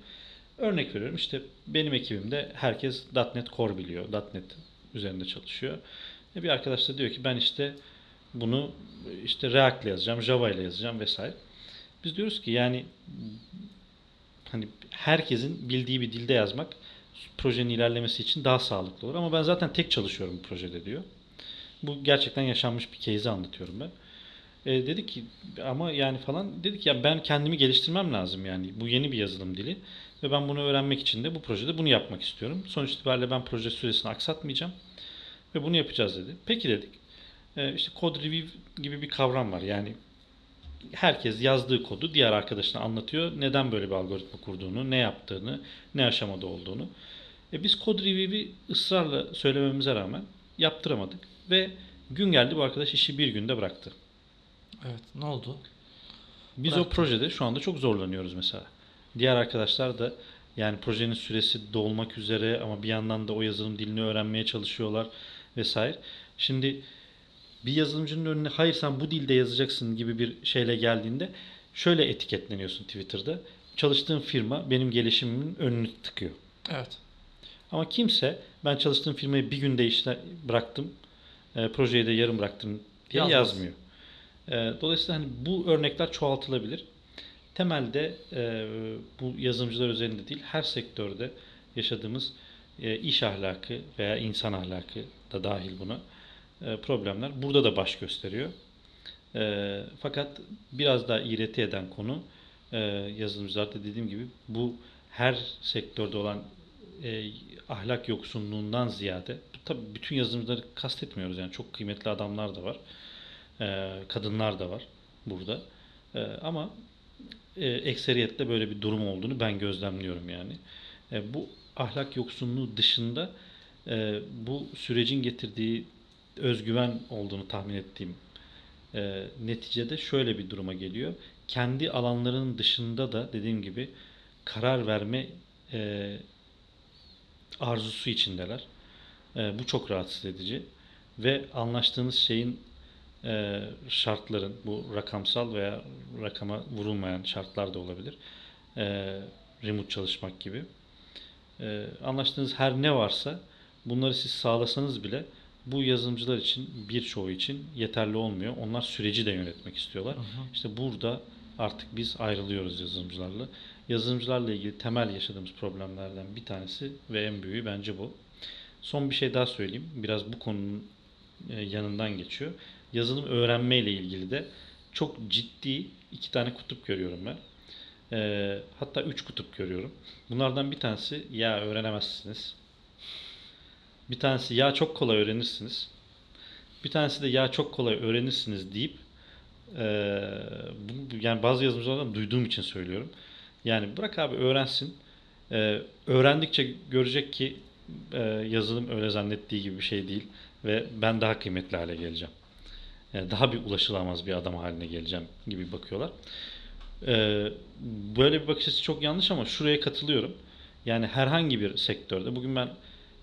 Örnek veriyorum işte benim ekibimde herkes .NET Core biliyor. .NET üzerinde çalışıyor. E bir arkadaş da diyor ki ben işte bunu işte React ile yazacağım, Java ile yazacağım vesaire. Biz diyoruz ki yani hani herkesin bildiği bir dilde yazmak projenin ilerlemesi için daha sağlıklı olur. Ama ben zaten tek çalışıyorum bu projede diyor. Bu gerçekten yaşanmış bir case'i anlatıyorum ben. E, dedi ki ama yani falan dedik ya ben kendimi geliştirmem lazım yani. Bu yeni bir yazılım dili ve ben bunu öğrenmek için de bu projede bunu yapmak istiyorum. Sonuç itibariyle ben proje süresini aksatmayacağım ve bunu yapacağız dedi. Peki dedik. E, işte code review gibi bir kavram var. Yani herkes yazdığı kodu diğer arkadaşına anlatıyor. Neden böyle bir algoritma kurduğunu, ne yaptığını, ne aşamada olduğunu. E biz code review'i ısrarla söylememize rağmen yaptıramadık. Ve gün geldi bu arkadaş işi bir günde bıraktı. Evet. Ne oldu? Biz Bıraktı. o projede şu anda çok zorlanıyoruz mesela. Diğer arkadaşlar da yani projenin süresi dolmak üzere ama bir yandan da o yazılım dilini öğrenmeye çalışıyorlar vesaire. Şimdi bir yazılımcının önüne hayır sen bu dilde yazacaksın gibi bir şeyle geldiğinde şöyle etiketleniyorsun Twitter'da. Çalıştığım firma benim gelişimimin önünü tıkıyor. Evet. Ama kimse ben çalıştığım firmayı bir günde işte bıraktım, e, projeyi de yarım bıraktım diye Yazmaz. yazmıyor. E, dolayısıyla hani bu örnekler çoğaltılabilir. Temelde e, bu yazılımcılar üzerinde değil, her sektörde yaşadığımız e, iş ahlakı veya insan ahlakı da dahil buna e, problemler burada da baş gösteriyor. E, fakat biraz daha iğreti eden konu e, yazılımcılarda dediğim gibi bu her sektörde olan e, ahlak yoksunluğundan ziyade tabii bütün yazılımcıları kastetmiyoruz yani çok kıymetli adamlar da var. E, kadınlar da var burada. E, ama e, ekseriyetle böyle bir durum olduğunu ben gözlemliyorum yani. E, bu ahlak yoksunluğu dışında e, bu sürecin getirdiği özgüven olduğunu tahmin ettiğim e, neticede şöyle bir duruma geliyor. Kendi alanlarının dışında da dediğim gibi karar verme e, arzusu içindeler. E, bu çok rahatsız edici ve anlaştığınız şeyin e, şartların bu rakamsal veya rakama vurulmayan şartlar da olabilir. E, remote çalışmak gibi. E, anlaştığınız her ne varsa bunları siz sağlasanız bile bu yazılımcılar için birçoğu için yeterli olmuyor. Onlar süreci de yönetmek istiyorlar. Hı. İşte burada artık biz ayrılıyoruz yazılımcılarla. Yazılımcılarla ilgili temel yaşadığımız problemlerden bir tanesi ve en büyüğü bence bu. Son bir şey daha söyleyeyim. Biraz bu konunun e, yanından geçiyor. Yazılım öğrenme ile ilgili de çok ciddi iki tane kutup görüyorum ben. E, hatta üç kutup görüyorum. Bunlardan bir tanesi ya öğrenemezsiniz. Bir tanesi ya çok kolay öğrenirsiniz. Bir tanesi de ya çok kolay öğrenirsiniz deyip e, bu, yani bazı yazılımcılardan duyduğum için söylüyorum. Yani bırak abi öğrensin. E, öğrendikçe görecek ki e, yazılım öyle zannettiği gibi bir şey değil ve ben daha kıymetli hale geleceğim. Yani daha bir ulaşılamaz bir adam haline geleceğim gibi bakıyorlar. E, böyle bir bakış açısı çok yanlış ama şuraya katılıyorum. Yani herhangi bir sektörde bugün ben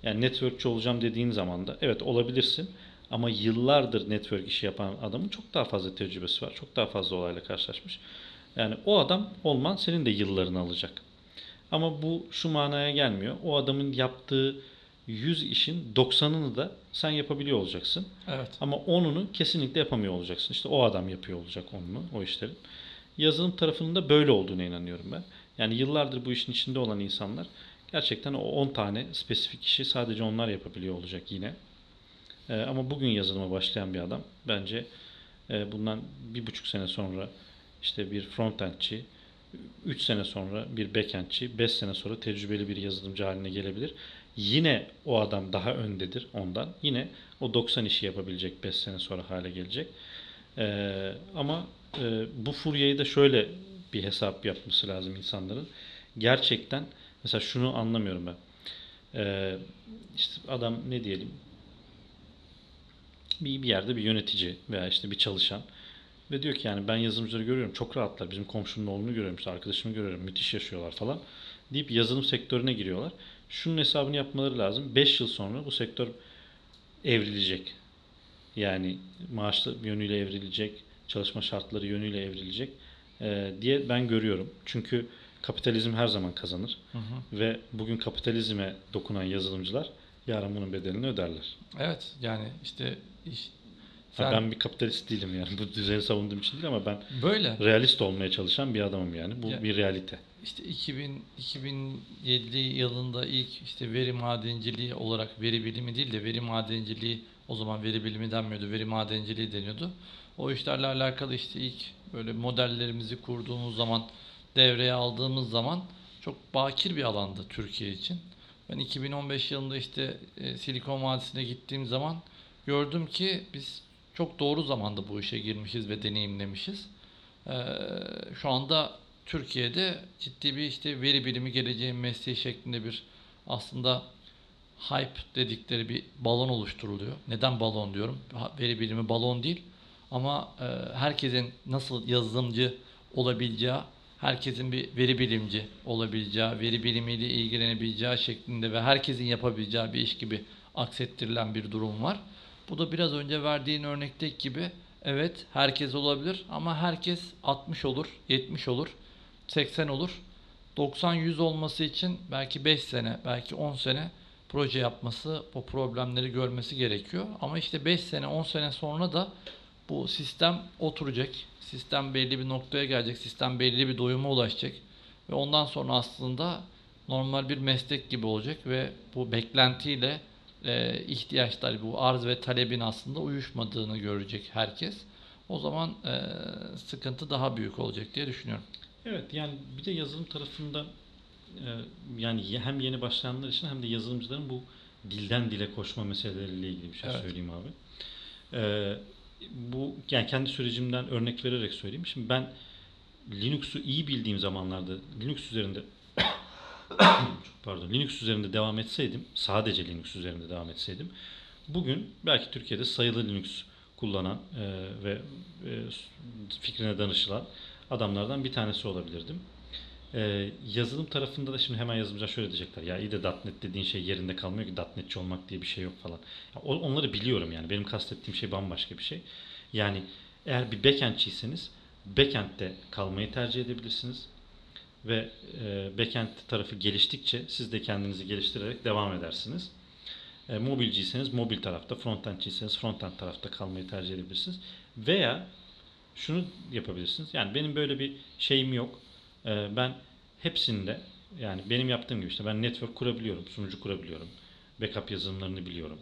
yani networkçi olacağım dediğin zaman da evet olabilirsin. Ama yıllardır network işi yapan adamın çok daha fazla tecrübesi var. Çok daha fazla olayla karşılaşmış. Yani o adam olman senin de yıllarını alacak. Ama bu şu manaya gelmiyor. O adamın yaptığı 100 işin 90'ını da sen yapabiliyor olacaksın. Evet. Ama 10'unu kesinlikle yapamıyor olacaksın. İşte o adam yapıyor olacak 10'unu o işlerin. Yazılım tarafının da böyle olduğuna inanıyorum ben. Yani yıllardır bu işin içinde olan insanlar gerçekten o 10 tane spesifik işi sadece onlar yapabiliyor olacak yine. Ee, ama bugün yazılıma başlayan bir adam bence e, bundan bir buçuk sene sonra işte bir frontendçi, 3 sene sonra bir backendçi, 5 sene sonra tecrübeli bir yazılımcı haline gelebilir. Yine o adam daha öndedir ondan. Yine o 90 işi yapabilecek 5 sene sonra hale gelecek. Ee, ama e, bu furyayı da şöyle bir hesap yapması lazım insanların. Gerçekten mesela şunu anlamıyorum ben. Ee, işte adam ne diyelim bir, bir yerde bir yönetici veya işte bir çalışan ve diyor ki yani ben yazılımcıları görüyorum çok rahatlar. Bizim komşunun oğlunu görüyorum işte arkadaşımı görüyorum müthiş yaşıyorlar falan deyip yazılım sektörüne giriyorlar. Şunun hesabını yapmaları lazım. 5 yıl sonra bu sektör evrilecek. Yani maaşlı yönüyle evrilecek, çalışma şartları yönüyle evrilecek e, diye ben görüyorum. Çünkü kapitalizm her zaman kazanır. Hı hı. Ve bugün kapitalizme dokunan yazılımcılar yarın bunun bedelini öderler. Evet yani işte iş, Ha, sen ben bir kapitalist değilim yani bu düzeni savunduğum için değil ama ben böyle realist olmaya çalışan bir adamım yani. Bu Ya- bir realite. işte 2000 2007 yılında ilk işte veri madenciliği olarak veri bilimi değil de veri madenciliği o zaman veri bilimi denmiyordu. Veri madenciliği deniyordu. O işlerle alakalı işte ilk böyle modellerimizi kurduğumuz zaman devreye aldığımız zaman çok bakir bir alandı Türkiye için. Ben 2015 yılında işte e, Silikon Vadisi'ne gittiğim zaman gördüm ki biz çok doğru zamanda bu işe girmişiz ve deneyimlemişiz. Ee, şu anda Türkiye'de ciddi bir işte veri bilimi geleceğin mesleği şeklinde bir aslında hype dedikleri bir balon oluşturuluyor. Neden balon diyorum? Veri bilimi balon değil ama e, herkesin nasıl yazılımcı olabileceği, herkesin bir veri bilimci olabileceği, veri bilimiyle ilgilenebileceği şeklinde ve herkesin yapabileceği bir iş gibi aksettirilen bir durum var. Bu da biraz önce verdiğin örnekteki gibi evet herkes olabilir ama herkes 60 olur, 70 olur, 80 olur. 90-100 olması için belki 5 sene, belki 10 sene proje yapması, bu problemleri görmesi gerekiyor. Ama işte 5 sene, 10 sene sonra da bu sistem oturacak. Sistem belli bir noktaya gelecek. Sistem belli bir doyuma ulaşacak. Ve ondan sonra aslında normal bir meslek gibi olacak ve bu beklentiyle e, ihtiyaçlar, bu arz ve talebin aslında uyuşmadığını görecek herkes. O zaman e, sıkıntı daha büyük olacak diye düşünüyorum. Evet yani bir de yazılım tarafında e, yani hem yeni başlayanlar için hem de yazılımcıların bu dilden dile koşma meseleleriyle ilgili bir şey Evet. söyleyeyim abi. E, bu yani kendi sürecimden örnek vererek söyleyeyim. Şimdi ben Linux'u iyi bildiğim zamanlarda Linux üzerinde pardon Linux üzerinde devam etseydim sadece Linux üzerinde devam etseydim bugün belki Türkiye'de sayılı Linux kullanan e, ve e, fikrine danışılan adamlardan bir tanesi olabilirdim. Ee, yazılım tarafında da şimdi hemen yazılımcılar şöyle diyecekler. Ya iyi de .NET dediğin şey yerinde kalmıyor ki .NET'çi olmak diye bir şey yok falan. Ya, onları biliyorum yani. Benim kastettiğim şey bambaşka bir şey. Yani eğer bir backendçiyseniz backend'de kalmayı tercih edebilirsiniz. Ve e, backend tarafı geliştikçe siz de kendinizi geliştirerek devam edersiniz. E, mobilciyseniz mobil tarafta, frontendciyseniz frontend tarafta kalmayı tercih edebilirsiniz. Veya şunu yapabilirsiniz. Yani benim böyle bir şeyim yok. Ee, ben hepsinde yani benim yaptığım gibi işte ben network kurabiliyorum, sunucu kurabiliyorum. Backup yazılımlarını biliyorum.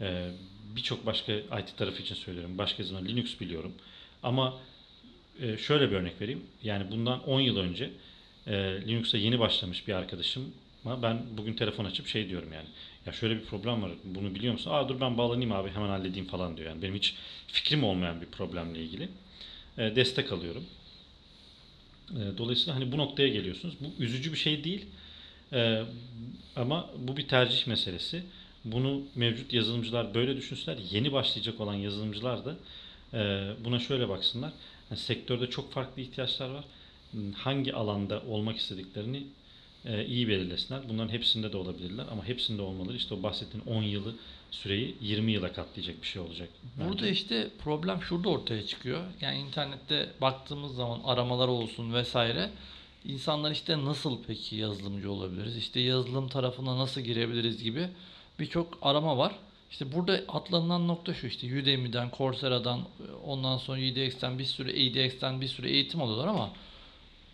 Ee, Birçok başka IT tarafı için söylüyorum. Başka yazılımlar Linux biliyorum. Ama e, şöyle bir örnek vereyim. Yani bundan 10 yıl önce e, Linux'a yeni başlamış bir arkadaşıma ben bugün telefon açıp şey diyorum yani. Ya şöyle bir problem var. Bunu biliyor musun? Aa dur ben bağlanayım abi hemen halledeyim falan diyor. Yani benim hiç fikrim olmayan bir problemle ilgili e, destek alıyorum. E, Dolayısıyla hani bu noktaya geliyorsunuz. Bu üzücü bir şey değil. E, ama bu bir tercih meselesi. Bunu mevcut yazılımcılar böyle düşünsünler. Yeni başlayacak olan yazılımcılar da e, buna şöyle baksınlar. Yani sektörde çok farklı ihtiyaçlar var. Hangi alanda olmak istediklerini e, iyi belirlesinler. Bunların hepsinde de olabilirler ama hepsinde olmaları işte o bahsettiğin 10 yılı süreyi 20 yıla katlayacak bir şey olacak. Burada bence. işte problem şurada ortaya çıkıyor. Yani internette baktığımız zaman aramalar olsun vesaire. İnsanlar işte nasıl peki yazılımcı olabiliriz? İşte yazılım tarafına nasıl girebiliriz gibi birçok arama var. İşte burada atlanılan nokta şu işte Udemy'den, Coursera'dan, ondan sonra UDX'ten bir sürü EDX'ten bir sürü eğitim alıyorlar ama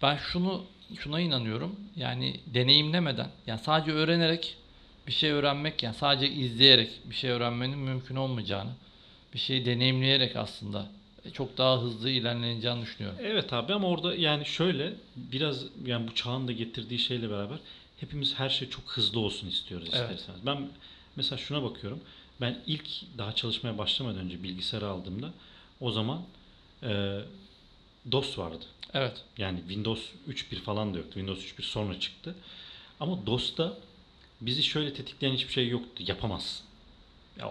ben şunu şuna inanıyorum. Yani deneyimlemeden, yani sadece öğrenerek bir şey öğrenmek, yani sadece izleyerek bir şey öğrenmenin mümkün olmayacağını, bir şeyi deneyimleyerek aslında çok daha hızlı ilerleneceğini düşünüyorum. Evet abi ama orada yani şöyle biraz yani bu çağın da getirdiği şeyle beraber hepimiz her şey çok hızlı olsun istiyoruz Evet. isterseniz. Ben mesela şuna bakıyorum. Ben ilk daha çalışmaya başlamadan önce bilgisayarı aldığımda o zaman e, DOS vardı. Evet. Yani Windows 3.1 falan da yoktu. Windows 3.1 sonra çıktı. Ama DOS'ta bizi şöyle tetikleyen hiçbir şey yoktu. Yapamazsın. Ya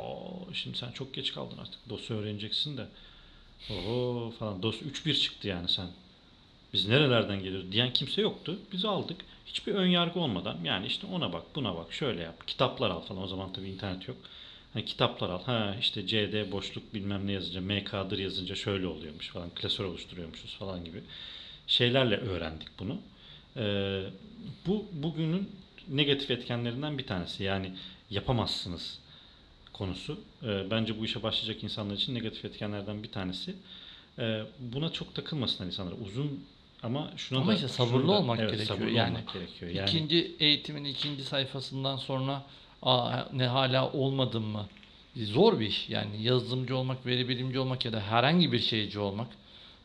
şimdi sen çok geç kaldın artık. DOS'u öğreneceksin de. Oho falan. DOS 3.1 çıktı yani sen. Biz nerelerden geliyoruz diyen kimse yoktu. Biz aldık. Hiçbir ön yargı olmadan yani işte ona bak buna bak şöyle yap. Kitaplar al falan. O zaman tabii internet yok. Hani kitaplar al. Ha işte CD boşluk bilmem ne yazınca MK'dır yazınca şöyle oluyormuş falan. Klasör oluşturuyormuşuz falan gibi şeylerle öğrendik bunu. Ee, bu bugünün negatif etkenlerinden bir tanesi. Yani yapamazsınız konusu. Ee, bence bu işe başlayacak insanlar için negatif etkenlerden bir tanesi. Ee, buna çok takılmasınlar insanlar. Uzun ama şuna Ama da işte sabırlı şunu da- olmak evet, gerekiyor. sabırlı Yani olmak gerekiyor. Yani İkinci eğitimin ikinci sayfasından sonra Aa, ne hala olmadım mı? Zor bir iş. Yani yazılımcı olmak, veri bilimci olmak ya da herhangi bir şeyci olmak.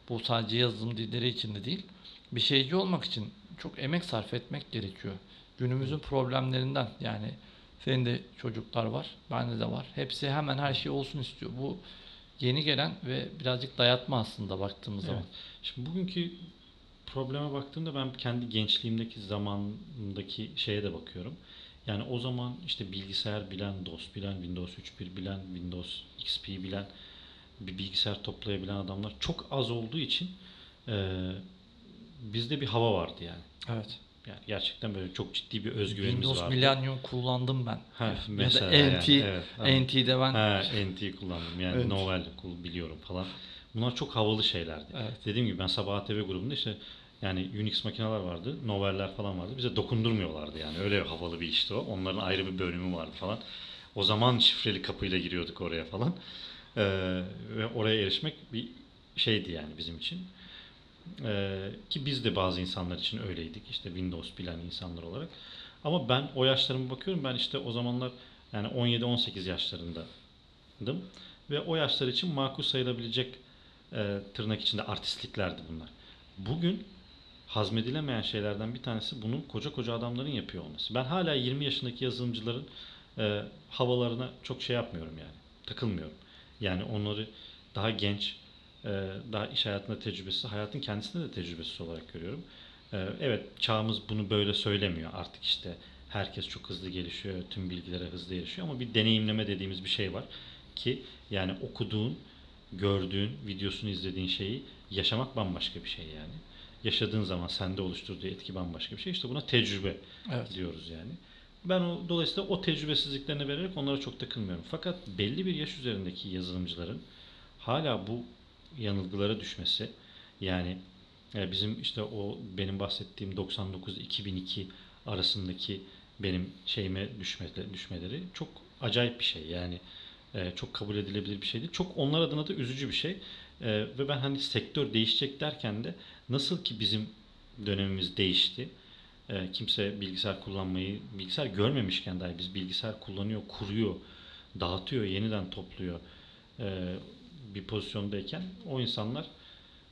Bu sadece yazılım dilleri için de değil. Bir şeyci olmak için çok emek sarf etmek gerekiyor. Günümüzün problemlerinden yani senin de çocuklar var, bende de var. Hepsi hemen her şey olsun istiyor. Bu yeni gelen ve birazcık dayatma aslında baktığımız Evet. zaman. Şimdi bugünkü probleme baktığımda ben kendi gençliğimdeki zamandaki şeye de bakıyorum. Yani o zaman işte bilgisayar bilen, DOS bilen, Windows 3.1 bilen, Windows XP bilen, bir bilgisayar toplayabilen adamlar çok az olduğu için e, bizde bir hava vardı yani. Evet. Yani gerçekten böyle çok ciddi bir özgüvenimiz Windows vardı. Millennium kullandım ben. Ha, ya mesela da yani, NT, evet, aynen. NT'de ben Ha, NT kullandım yani Evet. Novell kul- biliyorum falan. Bunlar çok havalı şeylerdi. Evet. Dediğim gibi ben Sabah ATV grubunda işte yani Unix makineler vardı, Noveller falan vardı. Bize dokundurmuyorlardı yani. Öyle havalı bir işti o. Onların ayrı bir bölümü vardı falan. O zaman şifreli kapıyla giriyorduk oraya falan. Ee, ve oraya erişmek bir şeydi yani bizim için. Ee, ki biz de bazı insanlar için öyleydik. İşte Windows bilen insanlar olarak. Ama ben o yaşlarıma bakıyorum. Ben işte o zamanlar yani 17-18 yaşlarındaydım. Ve o yaşlar için makul sayılabilecek e, tırnak içinde artistliklerdi bunlar. Bugün hazmedilemeyen şeylerden bir tanesi bunun koca koca adamların yapıyor olması. Ben hala 20 yaşındaki yazılımcıların e, havalarına çok şey yapmıyorum yani. Takılmıyorum. Yani onları daha genç, e, daha iş hayatında tecrübesiz, hayatın kendisinde de tecrübesiz olarak görüyorum. E, evet çağımız bunu böyle söylemiyor. Artık işte herkes çok hızlı gelişiyor, tüm bilgilere hızlı erişiyor ama bir deneyimleme dediğimiz bir şey var ki yani okuduğun, gördüğün, videosunu izlediğin şeyi yaşamak bambaşka bir şey yani. Yaşadığın zaman sende oluşturduğu etki bambaşka bir şey. İşte buna tecrübe Evet. diyoruz yani. Ben o, dolayısıyla o tecrübesizliklerine vererek onlara çok takılmıyorum. Fakat belli bir yaş üzerindeki yazılımcıların hala bu yanılgılara düşmesi yani e, bizim işte o benim bahsettiğim 99-2002 arasındaki benim şeyime düşmeleri, düşmeleri çok acayip bir şey. Yani e, çok kabul edilebilir bir şey değil. Çok onlar adına da üzücü bir şey. E, ve ben hani sektör değişecek derken de nasıl ki bizim dönemimiz değişti. E, kimse bilgisayar kullanmayı, bilgisayar görmemişken dahi biz bilgisayar kullanıyor, kuruyor, dağıtıyor, yeniden topluyor e, bir pozisyondayken o insanlar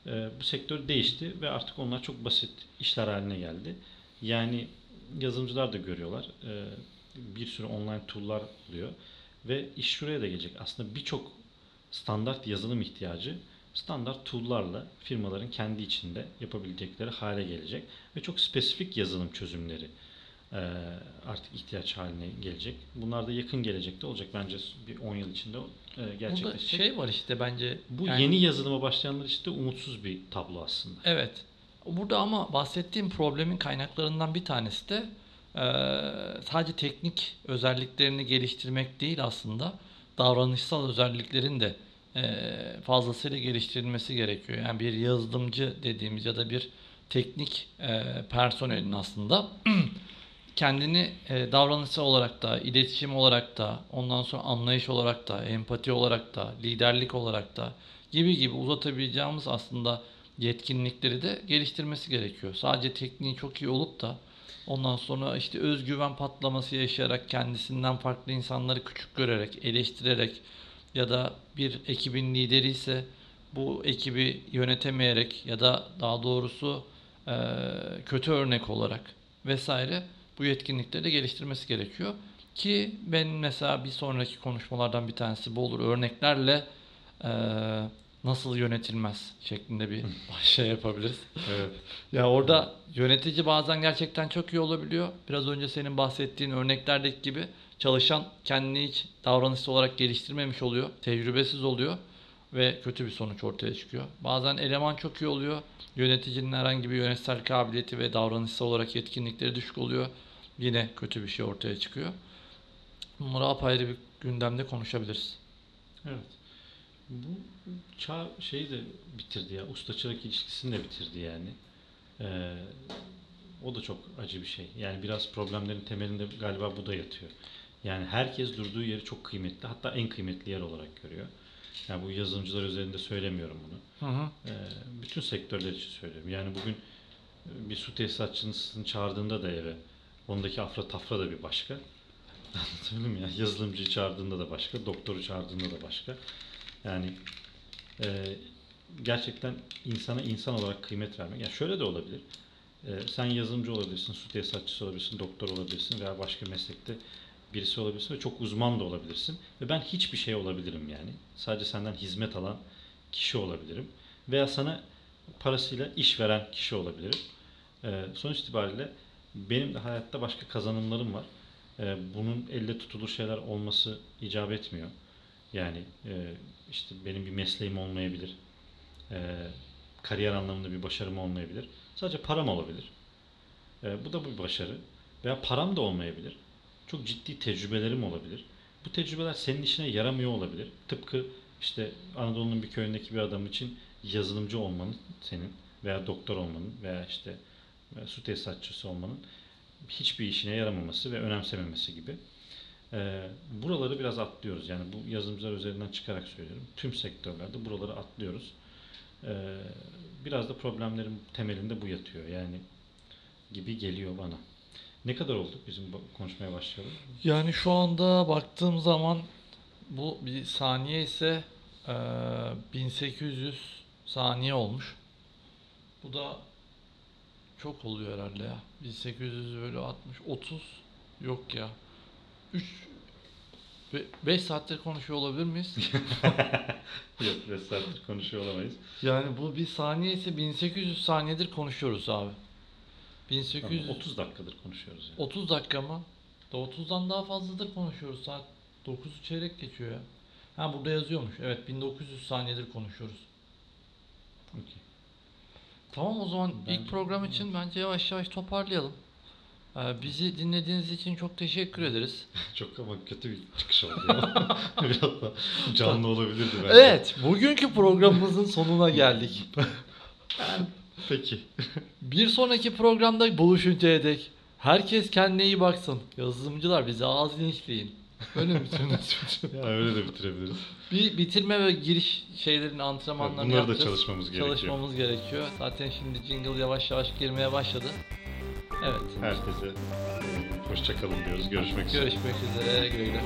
e, bu sektör değişti ve artık onlar çok basit işler haline geldi. Yani yazılımcılar da görüyorlar. E, bir sürü online tool'lar oluyor ve iş şuraya da gelecek. Aslında birçok standart yazılım ihtiyacı standart tool'larla firmaların kendi içinde yapabilecekleri hale gelecek ve çok spesifik yazılım çözümleri artık ihtiyaç haline gelecek. Bunlar da yakın gelecekte olacak bence bir 10 yıl içinde e, Burada gerçekleşecek. şey var işte bence. Bu yani- yeni yazılıma başlayanlar için de umutsuz bir tablo aslında. Evet. Burada ama bahsettiğim problemin kaynaklarından bir tanesi de sadece teknik özelliklerini geliştirmek değil aslında davranışsal özelliklerin de fazlasıyla geliştirilmesi gerekiyor. Yani bir yazılımcı dediğimiz ya da bir teknik e, personelin aslında kendini e, davranışsal olarak da, iletişim olarak da, ondan sonra anlayış olarak da, empati olarak da, liderlik olarak da gibi gibi uzatabileceğimiz aslında yetkinlikleri de geliştirmesi gerekiyor. Sadece tekniği çok iyi olup da ondan sonra işte özgüven patlaması yaşayarak kendisinden farklı insanları küçük görerek, eleştirerek ya da bir ekibin lideri ise bu ekibi yönetemeyerek ya da daha doğrusu e, kötü örnek olarak vesaire bu yetkinlikleri de geliştirmesi gerekiyor. Ki ben mesela bir sonraki konuşmalardan bir tanesi bu olur. Örneklerle e, nasıl yönetilmez şeklinde bir şey yapabiliriz. Evet. Ya orada yönetici bazen gerçekten çok iyi olabiliyor. Biraz önce senin bahsettiğin örneklerdeki gibi çalışan kendini hiç davranışsal olarak geliştirmemiş oluyor. Tecrübesiz oluyor ve kötü bir sonuç ortaya çıkıyor. Bazen eleman çok iyi oluyor. Yöneticinin herhangi bir yönetsel kabiliyeti ve davranışsal olarak yetkinlikleri düşük oluyor. Yine kötü bir şey ortaya çıkıyor. Bunları apayrı bir gündemde konuşabiliriz. Evet. Bu çağ şeyi de bitirdi ya. Usta çırak ilişkisini de bitirdi yani. Ee, o da çok acı bir şey. Yani biraz problemlerin temelinde galiba bu da yatıyor. Yani herkes durduğu yeri çok kıymetli. Hatta en kıymetli yer olarak görüyor. Yani bu yazılımcılar üzerinde söylemiyorum bunu. Hı hı. Ee, bütün sektörler için söylüyorum. Yani bugün e, bir su tesisatçısını çağırdığında da eve ondaki afra tafra da bir başka. Anlatabildim mi? ya? Yazılımcıyı çağırdığında da başka, doktoru çağırdığında da başka. Yani e, gerçekten insana insan olarak kıymet vermek. Yani şöyle de olabilir. E, sen yazılımcı olabilirsin, su tesisatçısı olabilirsin, doktor olabilirsin veya başka meslekte birisi olabilirsin ve çok uzman da olabilirsin. Ve ben hiçbir şey olabilirim yani. Sadece senden hizmet alan kişi olabilirim. Veya sana parasıyla iş veren kişi olabilirim. E, sonuç itibariyle benim de hayatta başka kazanımlarım var. E, bunun elle tutulur şeyler olması icap etmiyor. Yani e, işte benim bir mesleğim olmayabilir. E, kariyer anlamında bir başarım olmayabilir. Sadece param olabilir. E, bu da bir başarı. Veya param da olmayabilir. Çok ciddi tecrübelerim olabilir. Bu tecrübeler senin işine yaramıyor olabilir. Tıpkı işte Anadolu'nun bir köyündeki bir adam için yazılımcı olmanın senin veya doktor olmanın veya işte e, su tesisatçısı olmanın hiçbir işine yaramaması ve önemsememesi gibi. E, buraları biraz atlıyoruz. Yani bu yazılımcılar üzerinden çıkarak söylüyorum. Tüm sektörlerde buraları atlıyoruz. E, biraz da problemlerin temelinde bu yatıyor. Yani gibi geliyor bana. Ne kadar olduk bizim konuşmaya başlayalım? Yani şu anda baktığım zaman bu bir saniye ise eee, 1800 saniye olmuş. Bu da çok oluyor herhalde ya. 1800 bölü 60 30 yok ya. 3 5 saattir konuşuyor olabilir miyiz? Yok, beş saattir konuşuyor olamayız. Yani bu bir saniye ise 1800 saniyedir konuşuyoruz abi. 1800 Tamam, 30 dakikadır konuşuyoruz. Yani. 30 dakika mı? Da 30'dan daha fazladır konuşuyoruz. Saat 9'u çeyrek geçiyor ya. Ha burada yazıyormuş. Evet 1900 saniyedir konuşuyoruz. Okey. Tamam o zaman Bence- ilk program için bence yavaş yavaş toparlayalım. Ee, bizi dinlediğiniz için çok teşekkür ederiz. Çok ama kötü bir çıkış oldu ya. Biraz da canlı olabilirdi bence. Evet, bugünkü programımızın sonuna geldik. Peki. Bir sonraki programda buluşuncaya dek herkes kendine iyi baksın. Yazılımcılar bizi ağız linçleyin. Öyle mi bitirdiniz? Ya öyle de bitirebiliriz. Bir bitirme ve giriş şeylerin antrenmanlarını Bunları da yapacağız. çalışmamız gerekiyor. Çalışmamız gerekiyor. Zaten şimdi jingle yavaş yavaş girmeye başladı. Evet. Herkese hoşçakalın diyoruz. Görüşmek üzere. Görüşmek üzere. Güle güle.